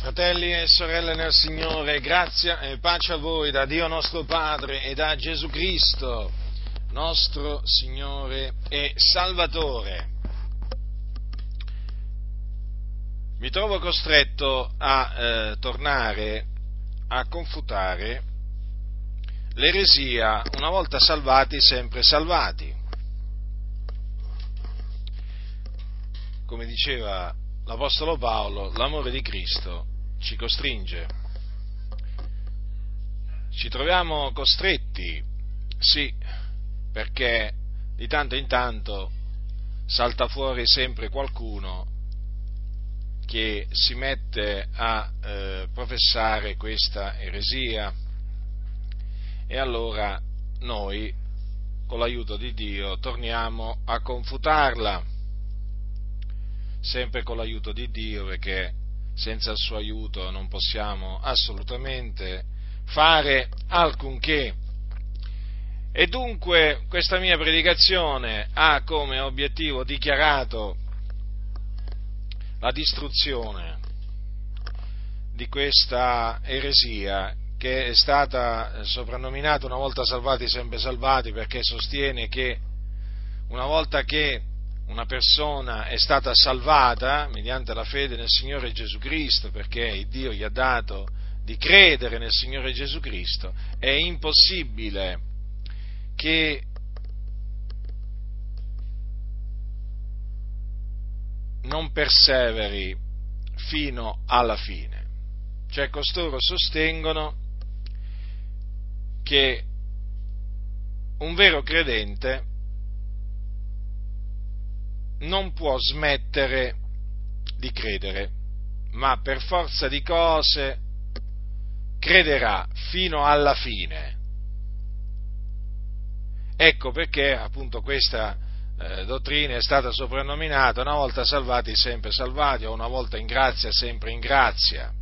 Fratelli e sorelle nel Signore, grazia e pace a voi da Dio nostro Padre e da Gesù Cristo, nostro Signore e Salvatore. Mi trovo costretto a eh, tornare a confutare l'eresia una volta salvati, sempre salvati. Come diceva l'Apostolo Paolo, l'amore di Cristo ci costringe. Ci troviamo costretti, sì, perché di tanto in tanto salta fuori sempre qualcuno che si mette a eh, professare questa eresia e allora noi, con l'aiuto di Dio, torniamo a confutarla, sempre con l'aiuto di Dio perché senza il suo aiuto non possiamo assolutamente fare alcunché. E dunque questa mia predicazione ha come obiettivo dichiarato la distruzione di questa eresia che è stata soprannominata una volta salvati sempre salvati perché sostiene che una volta che una persona è stata salvata mediante la fede nel Signore Gesù Cristo, perché Dio gli ha dato di credere nel Signore Gesù Cristo, è impossibile che non perseveri fino alla fine. Cioè costoro sostengono che un vero credente non può smettere di credere, ma per forza di cose crederà fino alla fine. Ecco perché appunto questa eh, dottrina è stata soprannominata una volta salvati sempre salvati o una volta in grazia sempre in grazia.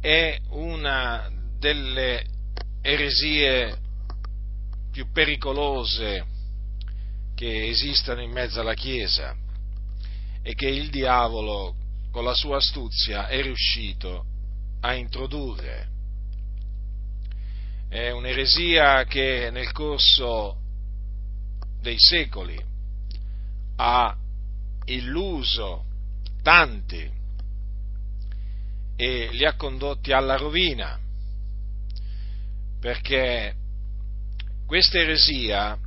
È una delle eresie più pericolose che esistano in mezzo alla Chiesa e che il diavolo con la sua astuzia è riuscito a introdurre. È un'eresia che nel corso dei secoli ha illuso tanti e li ha condotti alla rovina, perché questa eresia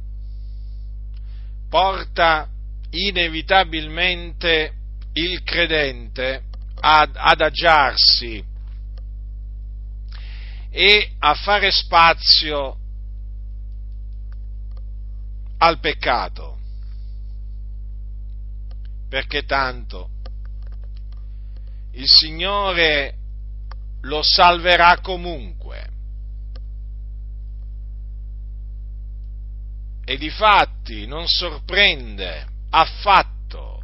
porta inevitabilmente il credente ad adagiarsi e a fare spazio al peccato, perché tanto il Signore lo salverà comunque. E di fatti non sorprende affatto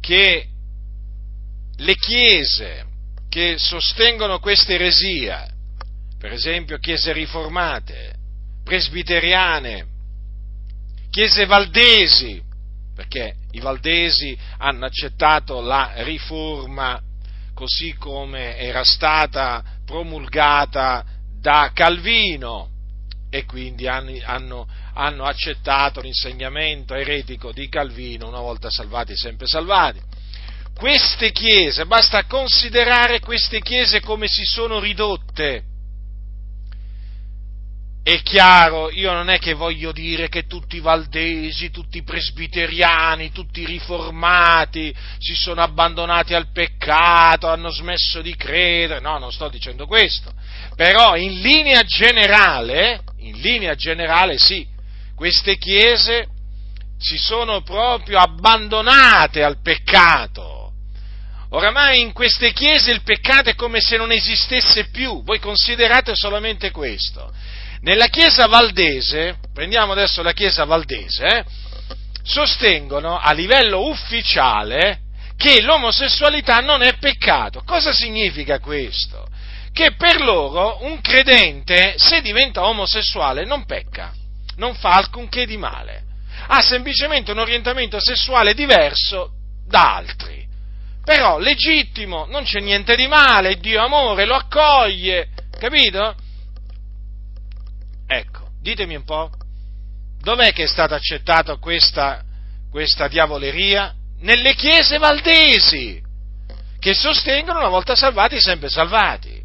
che le chiese che sostengono questa eresia, per esempio chiese riformate, presbiteriane, chiese valdesi, perché i valdesi hanno accettato la riforma così come era stata promulgata da Calvino, e quindi hanno, hanno accettato l'insegnamento eretico di Calvino una volta salvati, sempre salvati. Queste chiese, basta considerare queste chiese come si sono ridotte. È chiaro, io non è che voglio dire che tutti i valdesi, tutti i presbiteriani, tutti i riformati si sono abbandonati al peccato, hanno smesso di credere, no, non sto dicendo questo, però in linea generale, in linea generale sì, queste chiese si sono proprio abbandonate al peccato. Oramai in queste chiese il peccato è come se non esistesse più, voi considerate solamente questo. Nella chiesa valdese, prendiamo adesso la chiesa valdese, eh, sostengono a livello ufficiale che l'omosessualità non è peccato. Cosa significa questo? Che per loro un credente, se diventa omosessuale, non pecca, non fa alcunché di male, ha semplicemente un orientamento sessuale diverso da altri. però legittimo, non c'è niente di male, Dio amore lo accoglie, capito? Ecco, ditemi un po', dov'è che è stata accettata questa, questa diavoleria? Nelle chiese valdesi, che sostengono una volta salvati, sempre salvati.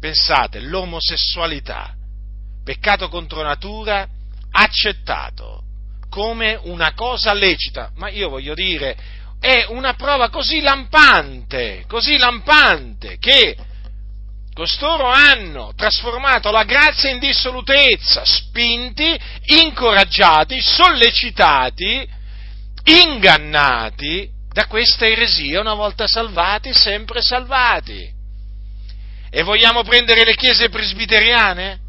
Pensate, l'omosessualità, peccato contro natura, accettato come una cosa lecita, ma io voglio dire, è una prova così lampante, così lampante, che costoro hanno trasformato la grazia in dissolutezza, spinti, incoraggiati, sollecitati, ingannati da questa eresia, una volta salvati, sempre salvati. E vogliamo prendere le chiese presbiteriane?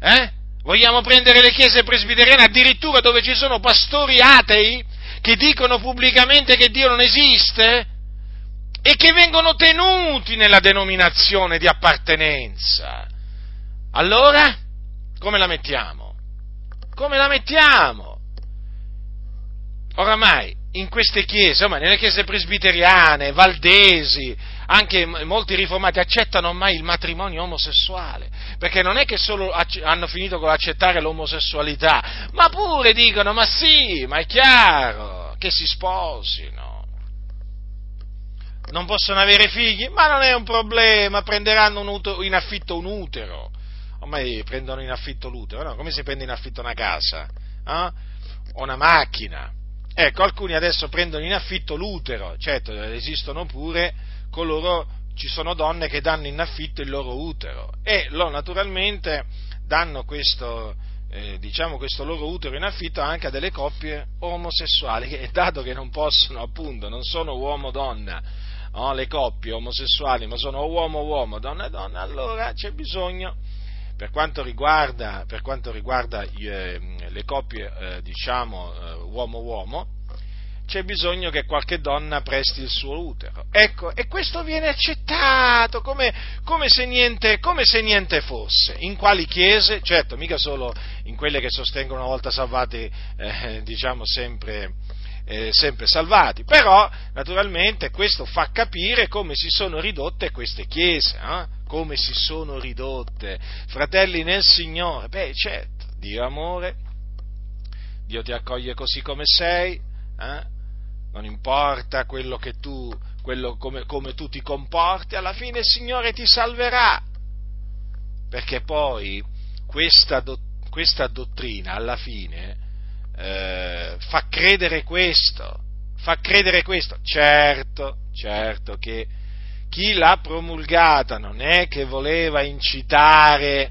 Eh? Vogliamo prendere le chiese presbiteriane addirittura dove ci sono pastori atei che dicono pubblicamente che Dio non esiste e che vengono tenuti nella denominazione di appartenenza. Allora, come la mettiamo? Come la mettiamo? Oramai in queste chiese, ormai nelle chiese presbiteriane, valdesi, anche molti riformati accettano ormai il matrimonio omosessuale, perché non è che solo hanno finito con l'accettare l'omosessualità, ma pure dicono, ma sì, ma è chiaro che si sposino. Non possono avere figli? Ma non è un problema, prenderanno un utero, in affitto un utero. Ormai prendono in affitto l'utero, no? Come si prende in affitto una casa? Eh? O una macchina? Ecco, alcuni adesso prendono in affitto l'utero, certo, esistono pure coloro, ci sono donne che danno in affitto il loro utero e loro naturalmente danno questo, eh, diciamo questo loro utero in affitto anche a delle coppie omosessuali, che, dato che non possono, appunto, non sono uomo-donna, no, le coppie omosessuali, ma sono uomo-uomo, donna-donna, allora c'è bisogno, per quanto riguarda, per quanto riguarda eh, le coppie, eh, diciamo, eh, uomo-uomo, c'è bisogno che qualche donna presti il suo utero. Ecco, e questo viene accettato come, come, se niente, come, se niente, fosse. In quali chiese? Certo, mica solo in quelle che sostengono una volta salvati, eh, diciamo sempre, eh, sempre salvati, però naturalmente questo fa capire come si sono ridotte queste chiese, eh? come si sono ridotte. Fratelli nel Signore, beh certo, Dio amore, Dio ti accoglie così come sei, eh? Non importa quello che tu, quello come, come tu ti comporti, alla fine il Signore ti salverà. Perché poi questa, do, questa dottrina alla fine eh, fa credere questo, fa credere questo. Certo, certo che chi l'ha promulgata non è che voleva incitare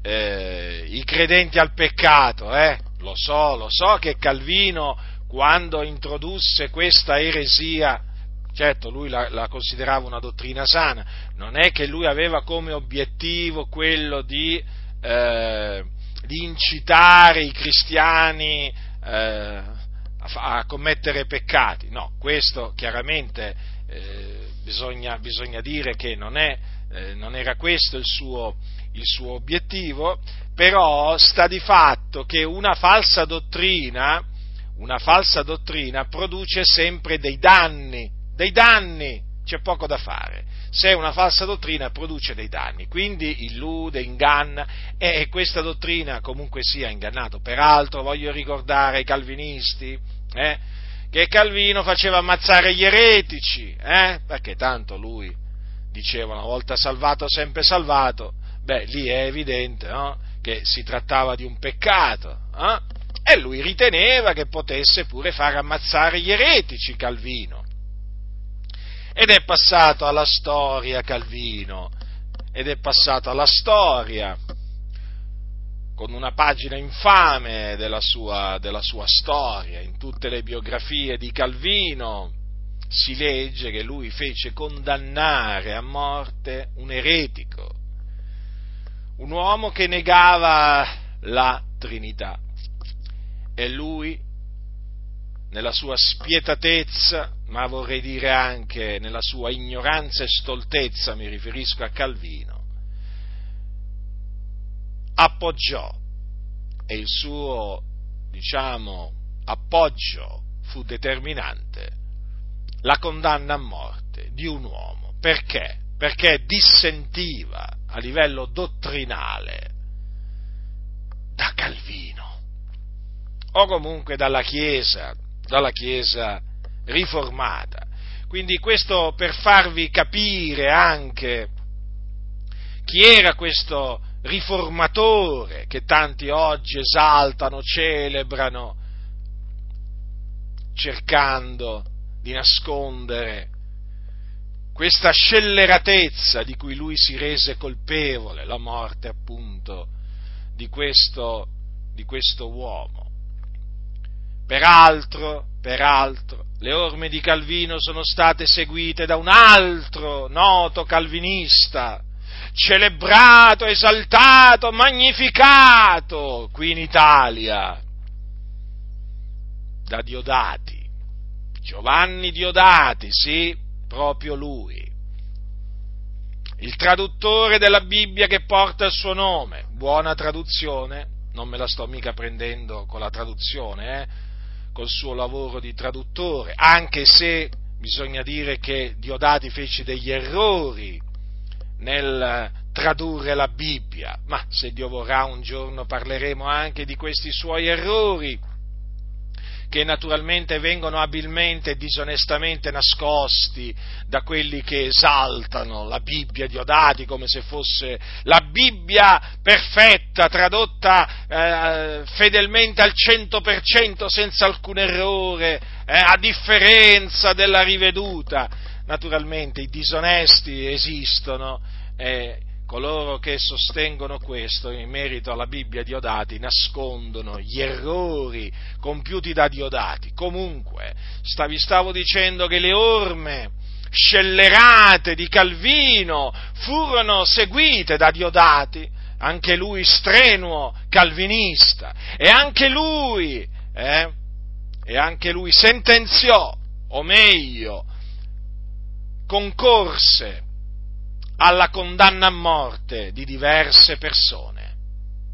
eh, i credenti al peccato, eh? lo so, lo so che Calvino quando introdusse questa eresia, certo lui la, la, considerava una dottrina sana, non è che lui aveva come obiettivo quello di, eh, di incitare i cristiani eh, a, a, commettere peccati, no, questo chiaramente eh, bisogna, bisogna, dire che non, è, eh, non era questo il suo, il suo obiettivo, però sta di fatto che una falsa dottrina, una falsa dottrina produce sempre dei danni, dei danni, c'è poco da fare. Se una falsa dottrina produce dei danni, quindi illude, inganna e questa dottrina comunque sia ingannato. Peraltro voglio ricordare ai calvinisti eh, che Calvino faceva ammazzare gli eretici, eh, perché tanto lui diceva una volta salvato sempre salvato, beh lì è evidente no? che si trattava di un peccato. Eh? E lui riteneva che potesse pure far ammazzare gli eretici Calvino. Ed è passato alla storia Calvino, ed è passato alla storia con una pagina infame della sua, della sua storia, in tutte le biografie di Calvino si legge che lui fece condannare a morte un eretico, un uomo che negava la Trinità e lui, nella sua spietatezza, ma vorrei dire anche nella sua ignoranza e stoltezza, mi riferisco a Calvino, appoggiò e il suo, diciamo, appoggio fu determinante la condanna a morte di un uomo. Perché? Perché dissentiva a livello dottrinale da Calvino o comunque dalla Chiesa, dalla Chiesa riformata. Quindi questo per farvi capire anche chi era questo riformatore che tanti oggi esaltano, celebrano, cercando di nascondere questa scelleratezza di cui lui si rese colpevole, la morte appunto di questo, di questo uomo. Peraltro, peraltro, le orme di Calvino sono state seguite da un altro noto calvinista, celebrato, esaltato, magnificato qui in Italia, da Diodati, Giovanni Diodati, sì, proprio lui, il traduttore della Bibbia che porta il suo nome, buona traduzione, non me la sto mica prendendo con la traduzione, eh? Col suo lavoro di traduttore, anche se bisogna dire che Diodati fece degli errori nel tradurre la Bibbia, ma se Dio vorrà un giorno parleremo anche di questi suoi errori che naturalmente vengono abilmente e disonestamente nascosti da quelli che esaltano la Bibbia di Odati come se fosse la Bibbia perfetta, tradotta eh, fedelmente al 100% senza alcun errore, eh, a differenza della riveduta. Naturalmente i disonesti esistono. Eh, coloro che sostengono questo in merito alla Bibbia Diodati nascondono gli errori compiuti da Diodati. Comunque, stavi, stavo dicendo che le orme scellerate di Calvino furono seguite da Diodati, anche lui strenuo calvinista, e anche lui, eh, e anche lui sentenziò, o meglio, concorse alla condanna a morte di diverse persone.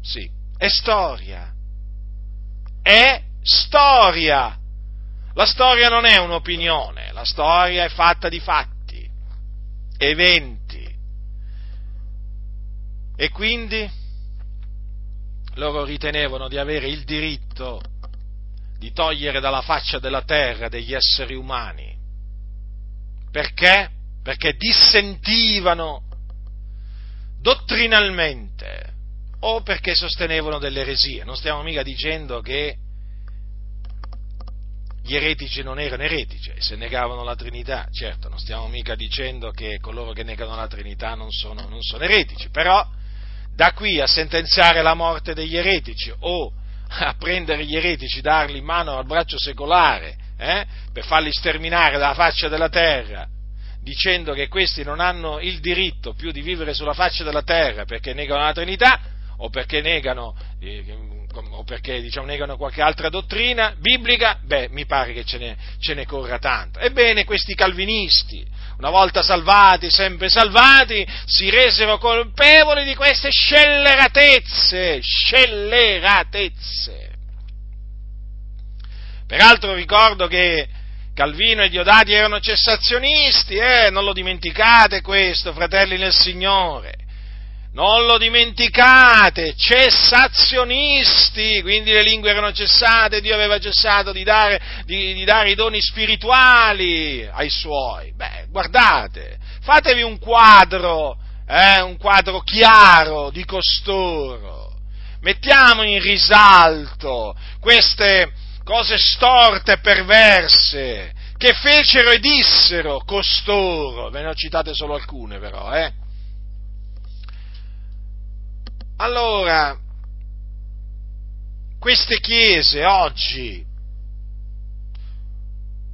Sì, è storia. È storia. La storia non è un'opinione, la storia è fatta di fatti, eventi. E quindi loro ritenevano di avere il diritto di togliere dalla faccia della terra degli esseri umani. Perché? Perché dissentivano dottrinalmente o perché sostenevano delle eresie. Non stiamo mica dicendo che gli eretici non erano eretici e se negavano la Trinità, certo, non stiamo mica dicendo che coloro che negano la Trinità non sono, non sono eretici, però da qui a sentenziare la morte degli eretici o a prendere gli eretici, darli in mano al braccio secolare eh, per farli sterminare dalla faccia della terra dicendo che questi non hanno il diritto più di vivere sulla faccia della terra perché negano la Trinità o perché negano, eh, o perché diciamo, negano qualche altra dottrina biblica, beh, mi pare che ce ne, ce ne corra tanto. Ebbene, questi calvinisti, una volta salvati, sempre salvati, si resero colpevoli di queste scelleratezze, scelleratezze. Peraltro ricordo che Calvino e Diodati erano cessazionisti, eh? non lo dimenticate questo, fratelli nel Signore. Non lo dimenticate, cessazionisti, quindi le lingue erano cessate, Dio aveva cessato di dare, di, di dare i doni spirituali ai suoi. Beh, guardate, fatevi un quadro, eh, un quadro chiaro di costoro. Mettiamo in risalto queste, cose storte e perverse che fecero e dissero costoro, ve ne ho citate solo alcune però, eh? Allora, queste chiese oggi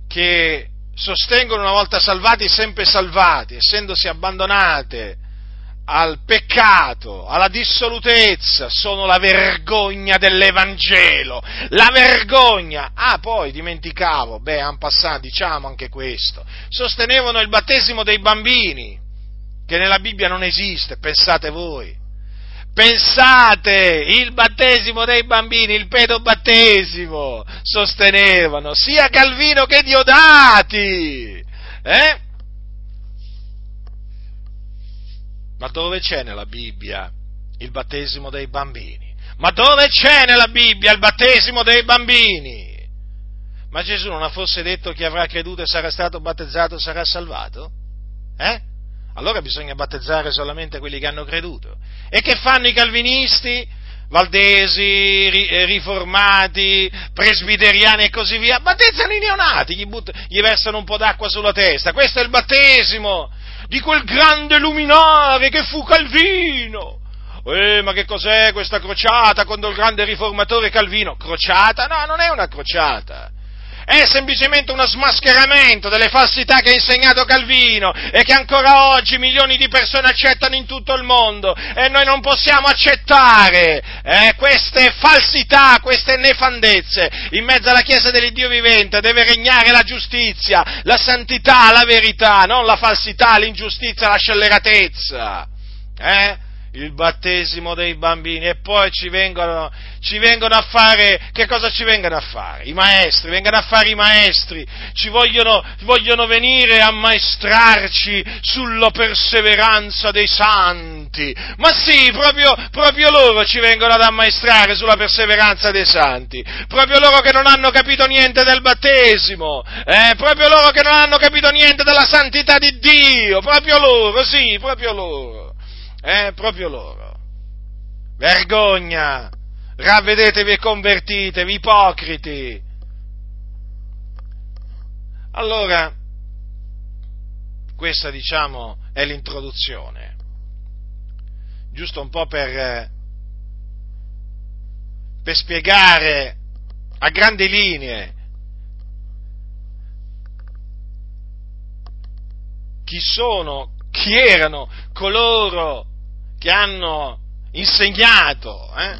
che sostengono una volta salvati sempre salvati, essendosi abbandonate al peccato, alla dissolutezza, sono la vergogna dell'Evangelo, la vergogna. Ah, poi dimenticavo, beh, en passant, diciamo anche questo, sostenevano il battesimo dei bambini, che nella Bibbia non esiste, pensate voi. Pensate, il battesimo dei bambini, il pedobattesimo, sostenevano sia Calvino che Diodati. Eh? Ma dove c'è nella Bibbia il battesimo dei bambini? Ma dove c'è nella Bibbia il battesimo dei bambini? Ma Gesù non ha forse detto chi avrà creduto e sarà stato battezzato sarà salvato? Eh? allora bisogna battezzare solamente quelli che hanno creduto. E che fanno i calvinisti? Valdesi, eh, riformati, presbiteriani e così via, battezzano i neonati, gli, butt- gli versano un po' d'acqua sulla testa. Questo è il battesimo di quel grande luminare che fu Calvino. Eh, ma che cos'è questa crociata contro il grande riformatore Calvino? Crociata? No, non è una crociata è semplicemente uno smascheramento delle falsità che ha insegnato Calvino e che ancora oggi milioni di persone accettano in tutto il mondo e noi non possiamo accettare eh, queste falsità, queste nefandezze. In mezzo alla Chiesa dell'Iddio vivente deve regnare la giustizia, la santità, la verità, non la falsità, l'ingiustizia, la scelleratezza. Eh? Il battesimo dei bambini e poi ci vengono, ci vengono, a fare, che cosa ci vengono a fare? I maestri, vengono a fare i maestri, ci vogliono, vogliono venire a maestrarci sulla perseveranza dei santi, ma sì, proprio, proprio loro ci vengono ad ammaestrare sulla perseveranza dei santi, proprio loro che non hanno capito niente del battesimo, eh? proprio loro che non hanno capito niente della santità di Dio, proprio loro, sì, proprio loro. Eh, proprio loro. Vergogna! Ravvedetevi e convertitevi, ipocriti! Allora, questa diciamo è l'introduzione, giusto un po' per, per spiegare a grandi linee chi sono, chi erano coloro che hanno insegnato eh,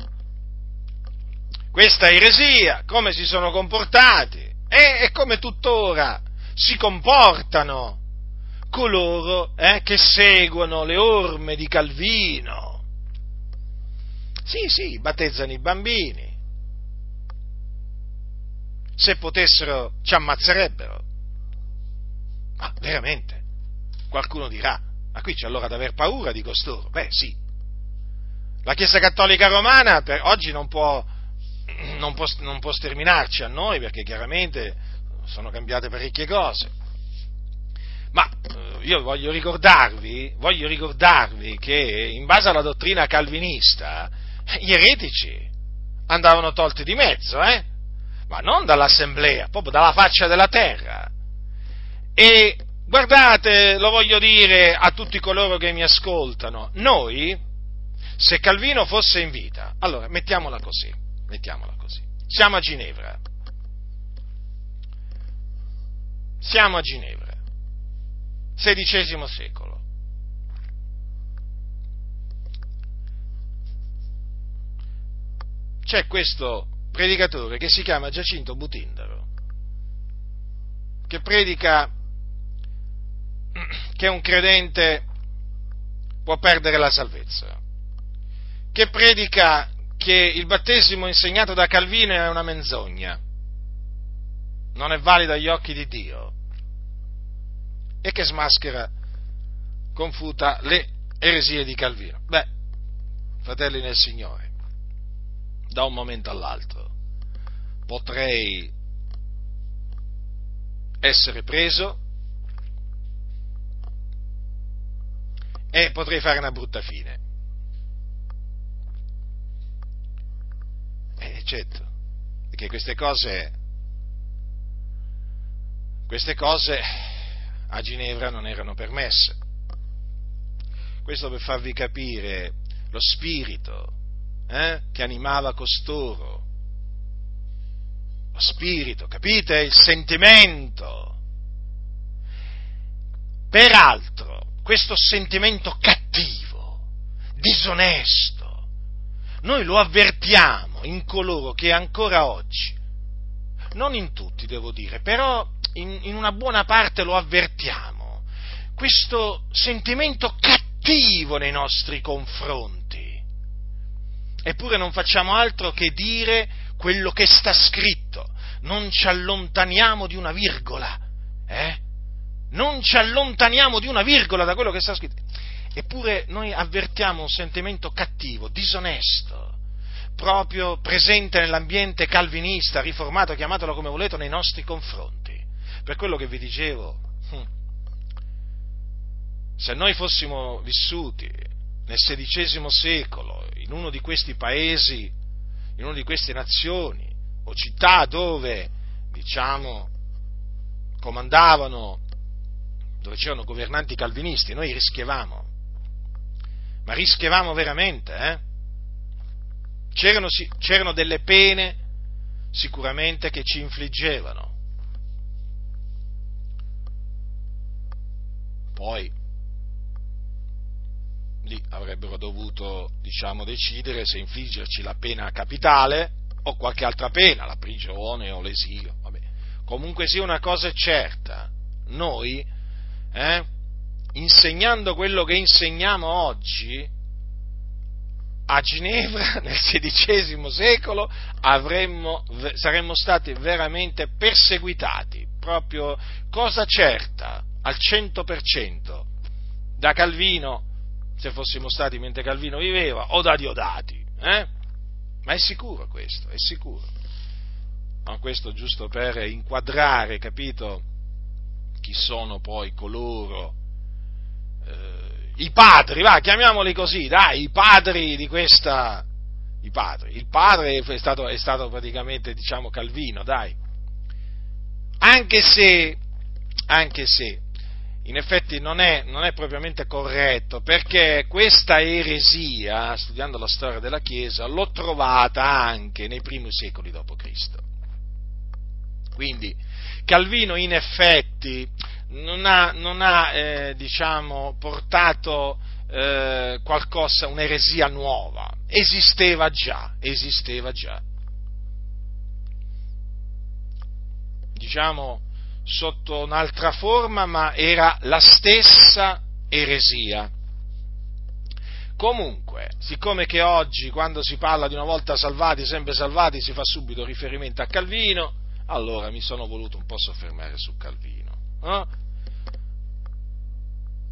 questa eresia, come si sono comportati e, e come tuttora si comportano coloro eh, che seguono le orme di Calvino. Sì, sì, battezzano i bambini. Se potessero ci ammazzerebbero. Ma veramente? Qualcuno dirà, ma qui c'è allora da aver paura di costoro? Beh, sì. La Chiesa Cattolica Romana per, oggi non può, non, può, non può sterminarci a noi perché chiaramente sono cambiate parecchie cose. Ma eh, io voglio ricordarvi, voglio ricordarvi che in base alla dottrina calvinista gli eretici andavano tolti di mezzo, eh? ma non dall'assemblea, proprio dalla faccia della terra. E Guardate, lo voglio dire a tutti coloro che mi ascoltano, noi, se Calvino fosse in vita, allora mettiamola così, mettiamola così, siamo a Ginevra, siamo a Ginevra, XVI secolo, c'è questo predicatore che si chiama Giacinto Butindaro, che predica che un credente può perdere la salvezza, che predica che il battesimo insegnato da Calvino è una menzogna, non è valido agli occhi di Dio. E che smaschera confuta le eresie di Calvino. Beh, fratelli nel Signore, da un momento all'altro potrei essere preso e potrei fare una brutta fine. Eh, certo, perché queste cose, queste cose a Ginevra non erano permesse. Questo per farvi capire lo spirito eh, che animava costoro. Lo spirito, capite? Il sentimento. Peraltro, questo sentimento cattivo, disonesto, noi lo avvertiamo in coloro che ancora oggi, non in tutti devo dire, però in, in una buona parte lo avvertiamo, questo sentimento cattivo nei nostri confronti. eppure non facciamo altro che dire quello che sta scritto, non ci allontaniamo di una virgola, eh? Non ci allontaniamo di una virgola da quello che sta scritto. Eppure noi avvertiamo un sentimento cattivo, disonesto, proprio presente nell'ambiente calvinista, riformato, chiamatelo come volete, nei nostri confronti. Per quello che vi dicevo, hm, se noi fossimo vissuti nel XVI secolo in uno di questi paesi, in una di queste nazioni o città dove, diciamo, comandavano, dove c'erano governanti calvinisti, noi rischiavamo, ma rischiavamo veramente, eh? C'erano, c'erano delle pene sicuramente che ci infliggevano. Poi lì avrebbero dovuto diciamo, decidere se infliggerci la pena capitale o qualche altra pena, la prigione o l'esilio. Vabbè. Comunque sia una cosa è certa, noi, eh, insegnando quello che insegniamo oggi, a Ginevra nel XVI secolo avremmo, saremmo stati veramente perseguitati, proprio cosa certa, al 100%, da Calvino se fossimo stati mentre Calvino viveva, o da Diodati. Eh? Ma è sicuro questo, è sicuro. No, questo giusto per inquadrare, capito, chi sono poi coloro, eh, i padri, va, chiamiamoli così, dai, i padri di questa, i padri. Il padre è stato, è stato praticamente, diciamo, Calvino, dai. Anche se, anche se, in effetti non è, non è, propriamente corretto, perché questa eresia, studiando la storia della Chiesa, l'ho trovata anche nei primi secoli d.C. Quindi Calvino in effetti non ha, non ha eh, diciamo, portato eh, qualcosa, un'eresia nuova, esisteva già, esisteva già. Diciamo, sotto un'altra forma, ma era la stessa eresia. Comunque, siccome che oggi quando si parla di una volta salvati, sempre salvati, si fa subito riferimento a Calvino, allora mi sono voluto un po' soffermare su Calvino. Eh?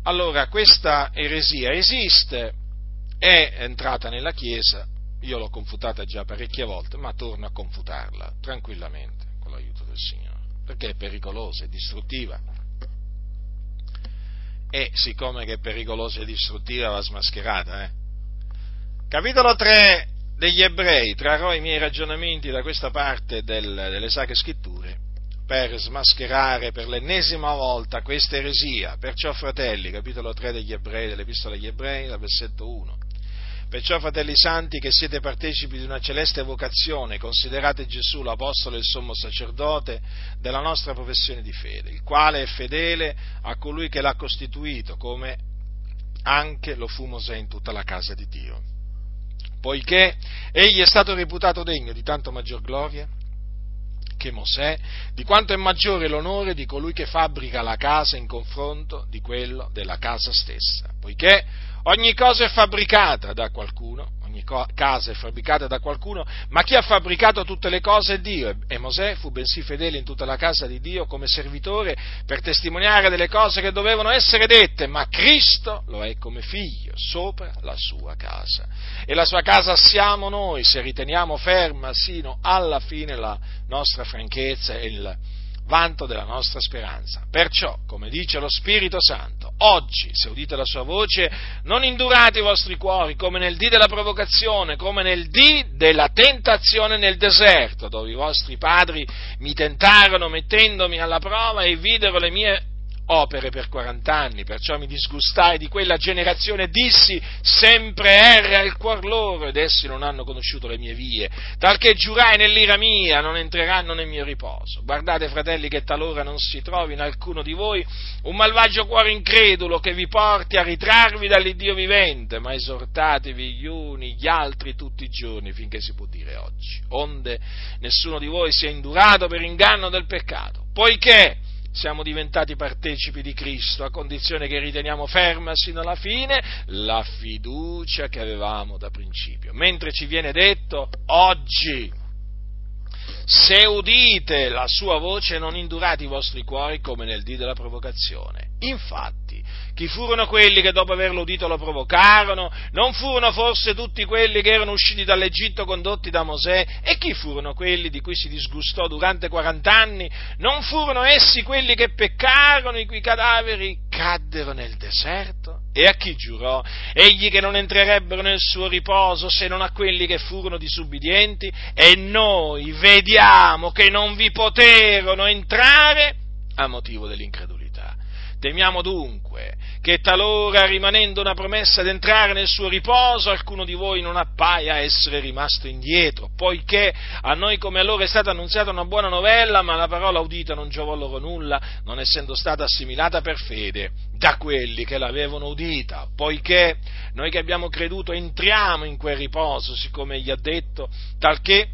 Allora, questa eresia esiste, è entrata nella Chiesa, io l'ho confutata già parecchie volte, ma torno a confutarla tranquillamente con l'aiuto del Signore perché è pericolosa, è distruttiva. E siccome che è pericolosa e distruttiva va smascherata. Eh? Capitolo 3 degli ebrei, trarrò i miei ragionamenti da questa parte del, delle sacre scritture per smascherare per l'ennesima volta questa eresia. Perciò, fratelli, capitolo 3 degli ebrei, dell'epistola agli ebrei, versetto 1 Perciò, fratelli santi, che siete partecipi di una celeste vocazione, considerate Gesù l'Apostolo e il Sommo Sacerdote della nostra professione di fede, il quale è fedele a colui che l'ha costituito, come anche lo fu Mosè in tutta la casa di Dio. Poiché egli è stato reputato degno di tanto maggior gloria che Mosè, di quanto è maggiore l'onore di colui che fabbrica la casa in confronto di quello della casa stessa, poiché Ogni cosa è fabbricata da qualcuno, ogni casa è fabbricata da qualcuno, ma chi ha fabbricato tutte le cose è Dio. E Mosè fu bensì fedele in tutta la casa di Dio come servitore per testimoniare delle cose che dovevano essere dette, ma Cristo lo è come figlio sopra la sua casa. E la sua casa siamo noi se riteniamo ferma sino alla fine la nostra franchezza e il vanto della nostra speranza. Perciò, come dice lo Spirito Santo, oggi, se udite la sua voce, non indurate i vostri cuori come nel dì della provocazione, come nel dì della tentazione nel deserto, dove i vostri padri mi tentarono mettendomi alla prova e videro le mie opere per 40 anni, perciò mi disgustai di quella generazione e dissi, sempre erra il cuor loro ed essi non hanno conosciuto le mie vie, talché giurai nell'ira mia, non entreranno nel mio riposo. Guardate fratelli che talora non si trovi in alcuno di voi un malvagio cuore incredulo che vi porti a ritrarvi dall'Iddio vivente, ma esortatevi gli uni gli altri tutti i giorni finché si può dire oggi, onde nessuno di voi sia indurato per inganno del peccato, poiché siamo diventati partecipi di Cristo a condizione che riteniamo ferma sino alla fine la fiducia che avevamo da principio. Mentre ci viene detto oggi, se udite la sua voce non indurate i vostri cuori come nel dì della provocazione. Infatti, chi furono quelli che dopo averlo udito lo provocarono? Non furono forse tutti quelli che erano usciti dall'Egitto condotti da Mosè? E chi furono quelli di cui si disgustò durante quarant'anni? Non furono essi quelli che peccarono, i cui cadaveri caddero nel deserto? E a chi giurò? Egli che non entrerebbero nel suo riposo se non a quelli che furono disubbidienti? E noi vediamo che non vi poterono entrare a motivo dell'incredulità. Temiamo dunque che talora, rimanendo una promessa d'entrare nel suo riposo, alcuno di voi non appaia essere rimasto indietro, poiché a noi come a loro è stata annunziata una buona novella, ma la parola udita non giovò loro nulla, non essendo stata assimilata per fede da quelli che l'avevano udita, poiché noi che abbiamo creduto entriamo in quel riposo, siccome egli ha detto, talché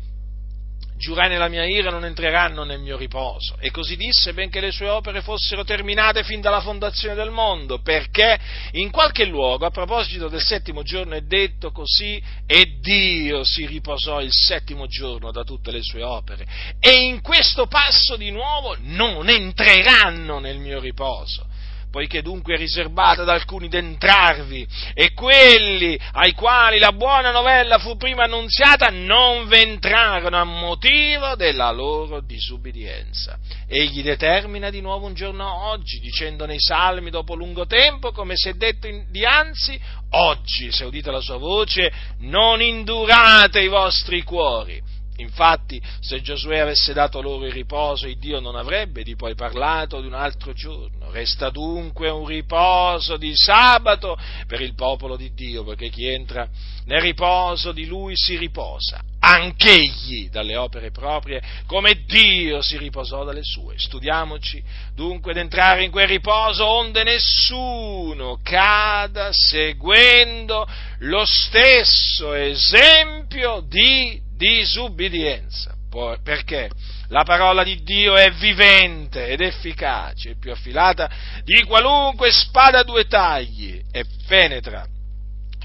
giurai nella mia ira non entreranno nel mio riposo. E così disse, benché le sue opere fossero terminate fin dalla fondazione del mondo, perché in qualche luogo, a proposito del settimo giorno, è detto così, e Dio si riposò il settimo giorno da tutte le sue opere. E in questo passo di nuovo non entreranno nel mio riposo poiché dunque è riservata ad alcuni d'entrarvi, e quelli ai quali la buona novella fu prima annunziata non v'entrarono a motivo della loro disubbidienza. Egli determina di nuovo un giorno oggi, dicendo nei salmi dopo lungo tempo, come si è detto dianzi, oggi, se udite la sua voce, non indurate i vostri cuori Infatti, se Giosuè avesse dato loro il riposo, il Dio non avrebbe di poi parlato di un altro giorno. Resta dunque un riposo di sabato per il popolo di Dio, perché chi entra nel riposo di lui si riposa, anch'egli dalle opere proprie, come Dio si riposò dalle sue. Studiamoci dunque ad entrare in quel riposo onde nessuno cada seguendo lo stesso esempio di disubbidienza. Perché la parola di Dio è vivente ed efficace, è più affilata di qualunque spada a due tagli e penetra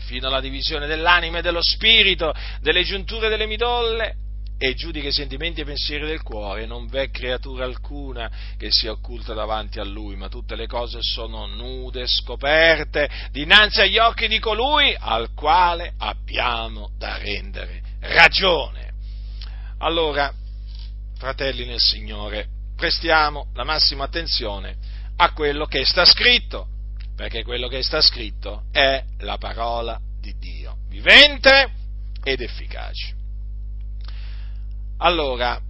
fino alla divisione dell'anima e dello spirito, delle giunture delle midolle e giudica i sentimenti e i pensieri del cuore. Non v'è creatura alcuna che sia occulta davanti a lui, ma tutte le cose sono nude, scoperte dinanzi agli occhi di colui al quale abbiamo da rendere ragione. Allora, fratelli nel Signore, prestiamo la massima attenzione a quello che sta scritto, perché quello che sta scritto è la parola di Dio, vivente ed efficace. Allora,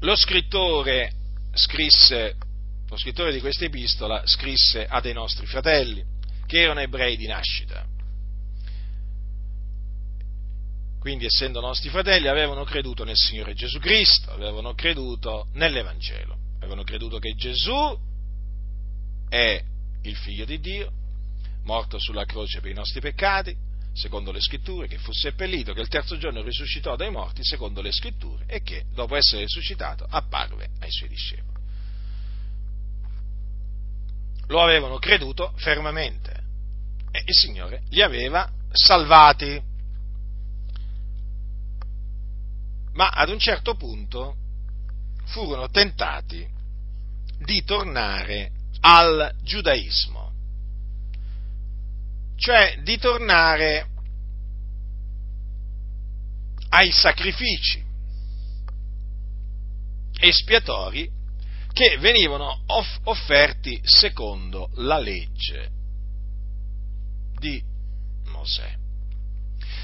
lo scrittore scrisse, lo scrittore di questa epistola scrisse a dei nostri fratelli, che erano ebrei di nascita, quindi essendo nostri fratelli, avevano creduto nel Signore Gesù Cristo, avevano creduto nell'Evangelo, avevano creduto che Gesù è il figlio di Dio, morto sulla croce per i nostri peccati, secondo le scritture, che fu seppellito, che il terzo giorno risuscitò dai morti, secondo le scritture, e che, dopo essere risuscitato, apparve ai suoi discepoli. Lo avevano creduto fermamente e il Signore li aveva salvati. Ma ad un certo punto furono tentati di tornare al giudaismo, cioè di tornare ai sacrifici espiatori che venivano off- offerti secondo la legge di Mosè.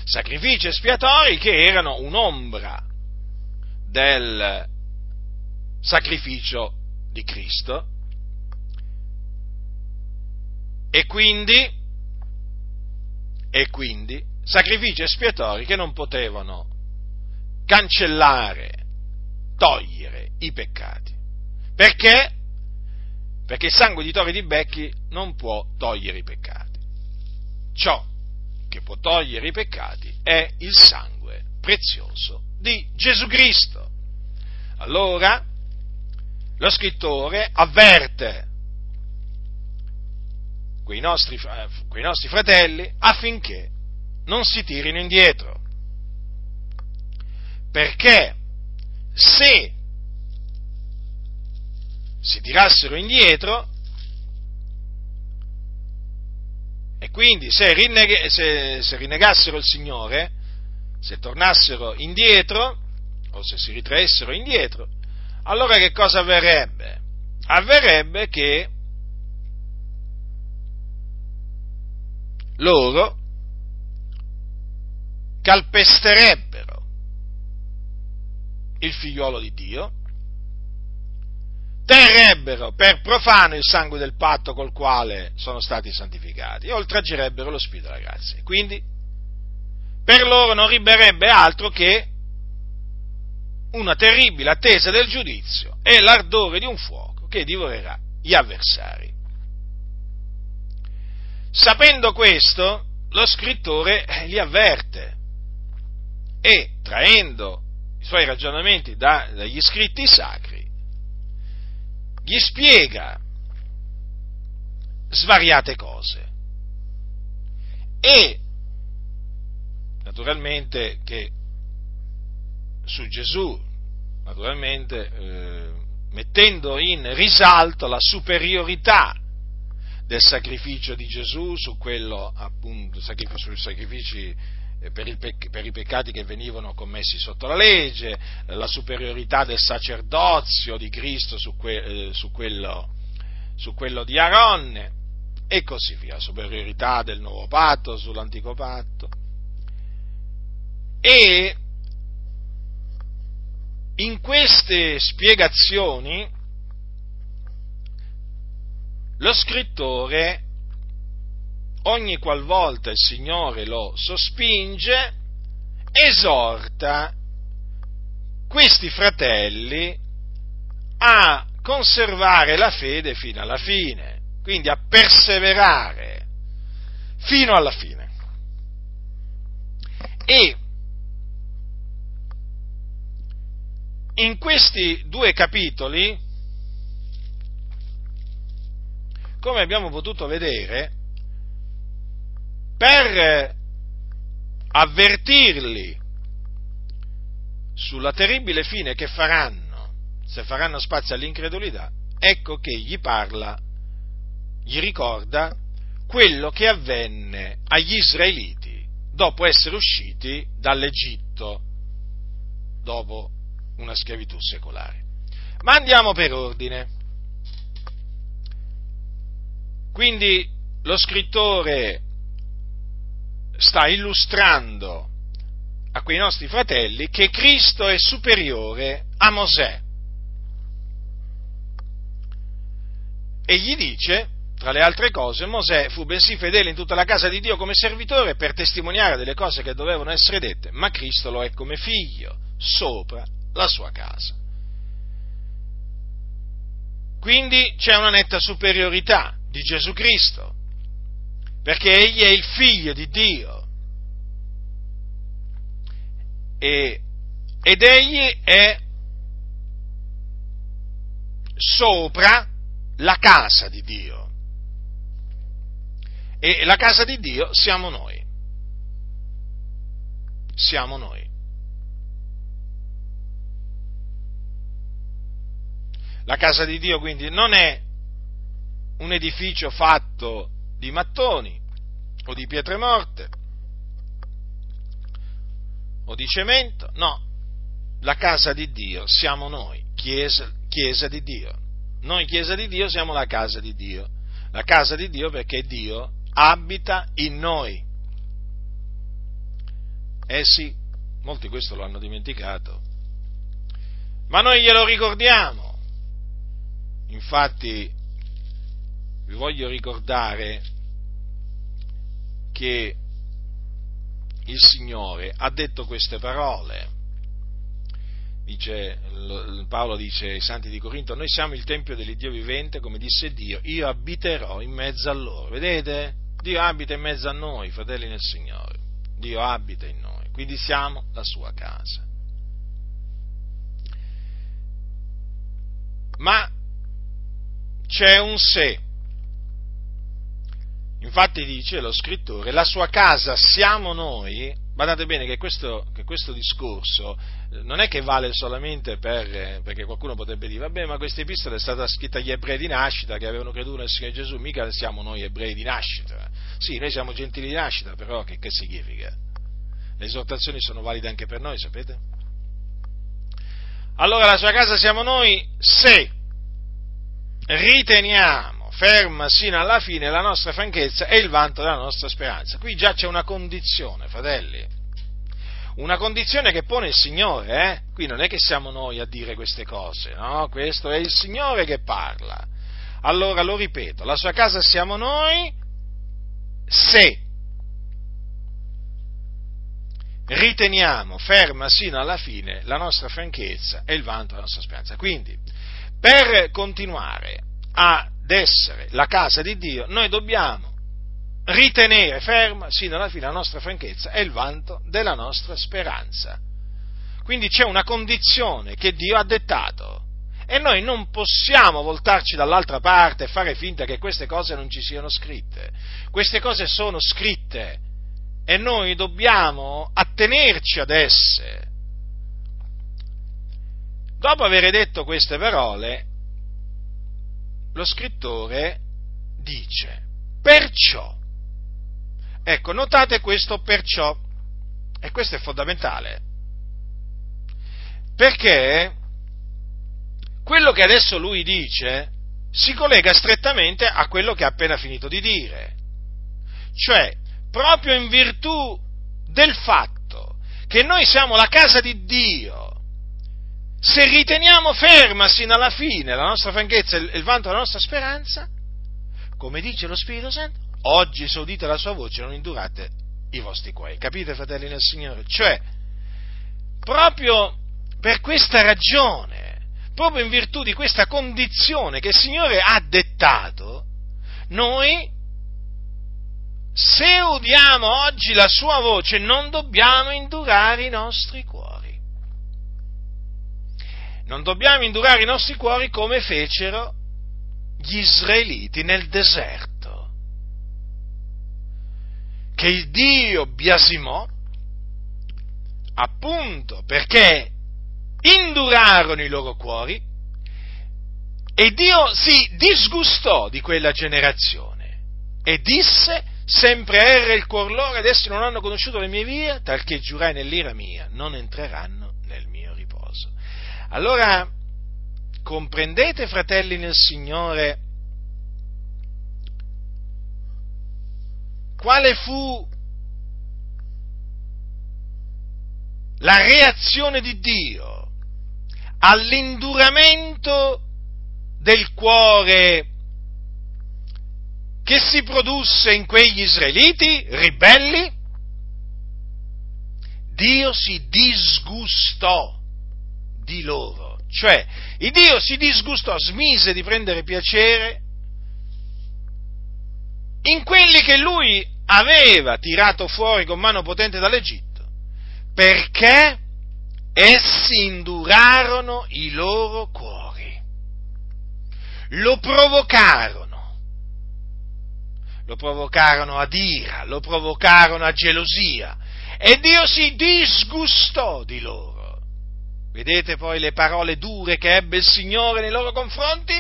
Sacrifici espiatori che erano un'ombra del sacrificio di Cristo e quindi, e quindi sacrifici espiatori che non potevano cancellare, togliere i peccati. Perché? Perché il sangue di tori di becchi non può togliere i peccati. Ciò che può togliere i peccati è il sangue prezioso di Gesù Cristo. Allora, lo scrittore avverte quei nostri, eh, quei nostri fratelli affinché non si tirino indietro. Perché se si tirassero indietro, e quindi se, rinneg- se, se rinnegassero il Signore, se tornassero indietro, o se si ritraessero indietro, allora che cosa avverrebbe? Avverrebbe che loro calpesterebbero il figliuolo di Dio, terrebbero per profano il sangue del patto col quale sono stati santificati e oltraggerebbero lo Spirito della grazia. Quindi per loro non riberebbe altro che una terribile attesa del giudizio e l'ardore di un fuoco che divorerà gli avversari. Sapendo questo, lo scrittore li avverte e, traendo i suoi ragionamenti da, dagli scritti sacri, gli spiega svariate cose. E naturalmente che su Gesù, naturalmente eh, mettendo in risalto la superiorità del sacrificio di Gesù su quello appunto sui sacrifici eh, per, pec- per, i peccati che venivano commessi sotto la legge, la superiorità del sacerdozio di Cristo su, que- eh, su, quello, su quello, di Aaronne e così via, la superiorità del nuovo patto sull'antico patto. E in queste spiegazioni lo scrittore, ogni qualvolta il Signore lo sospinge, esorta questi fratelli a conservare la fede fino alla fine, quindi a perseverare fino alla fine. E in questi due capitoli come abbiamo potuto vedere, per avvertirli sulla terribile fine che faranno se faranno spazio all'incredulità, ecco che gli parla, gli ricorda quello che avvenne agli israeliti dopo essere usciti dall'Egitto, dopo una schiavitù secolare. Ma andiamo per ordine. Quindi lo scrittore sta illustrando a quei nostri fratelli che Cristo è superiore a Mosè. E gli dice, tra le altre cose, Mosè fu bensì fedele in tutta la casa di Dio come servitore per testimoniare delle cose che dovevano essere dette, ma Cristo lo è come figlio sopra la sua casa. Quindi c'è una netta superiorità di Gesù Cristo, perché egli è il figlio di Dio e, ed egli è sopra la casa di Dio. E la casa di Dio siamo noi. Siamo noi. La casa di Dio quindi non è un edificio fatto di mattoni o di pietre morte o di cemento, no, la casa di Dio siamo noi, chiesa, chiesa di Dio. Noi, chiesa di Dio, siamo la casa di Dio. La casa di Dio perché Dio abita in noi. Eh sì, molti questo lo hanno dimenticato. Ma noi glielo ricordiamo. Infatti vi voglio ricordare che il Signore ha detto queste parole. Dice, Paolo dice ai santi di Corinto, noi siamo il Tempio dell'Iddio vivente, come disse Dio, io abiterò in mezzo a loro. Vedete? Dio abita in mezzo a noi, fratelli nel Signore. Dio abita in noi, quindi siamo la sua casa. Ma c'è un se. Infatti dice lo scrittore, la sua casa siamo noi, Guardate bene che questo, che questo, discorso eh, non è che vale solamente per, eh, perché qualcuno potrebbe dire, vabbè, ma questa epistola è stata scritta agli ebrei di nascita che avevano creduto nel Signore Gesù, mica siamo noi ebrei di nascita. Sì, noi siamo gentili di nascita, però che, che significa? Le esortazioni sono valide anche per noi, sapete? Allora la sua casa siamo noi se riteniamo ferma sino alla fine la nostra franchezza e il vanto della nostra speranza. Qui già c'è una condizione, fratelli, una condizione che pone il Signore, eh? qui non è che siamo noi a dire queste cose, no? Questo è il Signore che parla. Allora lo ripeto, la sua casa siamo noi se riteniamo ferma sino alla fine la nostra franchezza e il vanto della nostra speranza. Quindi, per continuare ad essere la casa di Dio, noi dobbiamo ritenere ferma sino alla fine la nostra franchezza e il vanto della nostra speranza. Quindi c'è una condizione che Dio ha dettato e noi non possiamo voltarci dall'altra parte e fare finta che queste cose non ci siano scritte. Queste cose sono scritte e noi dobbiamo attenerci ad esse. Dopo aver detto queste parole, lo scrittore dice, perciò, ecco, notate questo perciò, e questo è fondamentale, perché quello che adesso lui dice si collega strettamente a quello che ha appena finito di dire, cioè proprio in virtù del fatto che noi siamo la casa di Dio, se riteniamo ferma sino alla fine la nostra franchezza e il vanto della nostra speranza, come dice lo Spirito Santo, oggi se udite la sua voce non indurate i vostri cuori. Capite, fratelli nel Signore? Cioè, proprio per questa ragione, proprio in virtù di questa condizione che il Signore ha dettato, noi se udiamo oggi la sua voce non dobbiamo indurare i nostri cuori. Non dobbiamo indurare i nostri cuori come fecero gli israeliti nel deserto, che il Dio biasimò appunto perché indurarono i loro cuori e Dio si disgustò di quella generazione e disse sempre erra il cuor loro ed essi non hanno conosciuto le mie vie, talché giurai nell'ira mia, non entreranno. Allora, comprendete, fratelli nel Signore, quale fu la reazione di Dio all'induramento del cuore che si produsse in quegli israeliti ribelli? Dio si disgustò di loro, cioè il Dio si disgustò, smise di prendere piacere in quelli che lui aveva tirato fuori con mano potente dall'Egitto, perché essi indurarono i loro cuori, lo provocarono. Lo provocarono ad ira, lo provocarono a gelosia e Dio si disgustò di loro. Vedete poi le parole dure che ebbe il Signore nei loro confronti?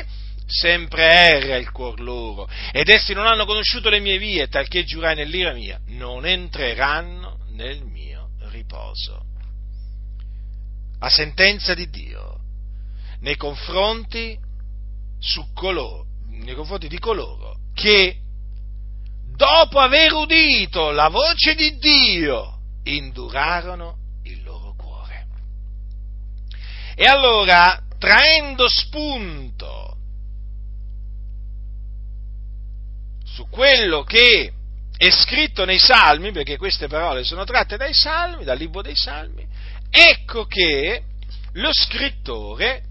Sempre erra il cuor loro, ed essi non hanno conosciuto le mie vie, talché giurai nell'ira mia, non entreranno nel mio riposo. La sentenza di Dio nei confronti, coloro, nei confronti di coloro che dopo aver udito la voce di Dio, indurarono E allora, traendo spunto su quello che è scritto nei Salmi, perché queste parole sono tratte dai Salmi, dal libro dei Salmi, ecco che lo scrittore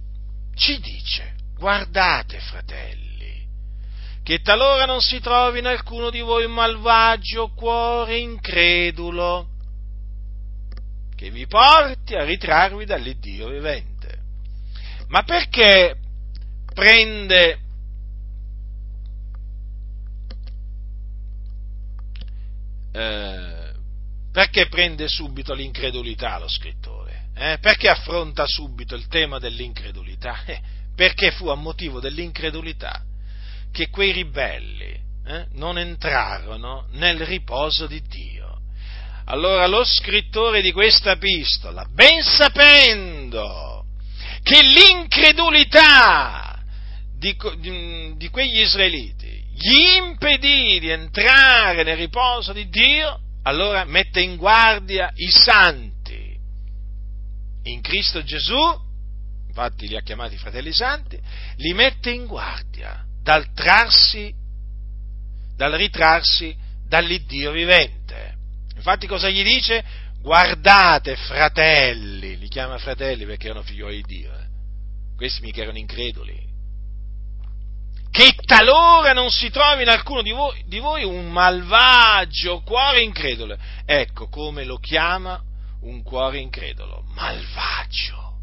ci dice, guardate fratelli, che talora non si trovi in alcuno di voi un malvagio cuore incredulo, che vi porti a ritrarvi dall'Iddio vivente ma perché prende eh, perché prende subito l'incredulità lo scrittore? Eh? Perché affronta subito il tema dell'incredulità? Eh, perché fu a motivo dell'incredulità che quei ribelli eh, non entrarono nel riposo di Dio. Allora lo scrittore di questa epistola, ben sapendo che l'incredulità di, di, di quegli israeliti gli impedì di entrare nel riposo di Dio, allora mette in guardia i santi in Cristo Gesù infatti li ha chiamati fratelli santi, li mette in guardia dal trarsi, dal ritrarsi dall'Iddio vivente. Infatti cosa gli dice? Guardate fratelli, li chiama fratelli perché erano figlioli di Dio, eh. questi mica erano increduli, che talora non si trovi in alcuno di voi, di voi un malvagio cuore incredulo. Ecco come lo chiama un cuore incredulo, malvagio.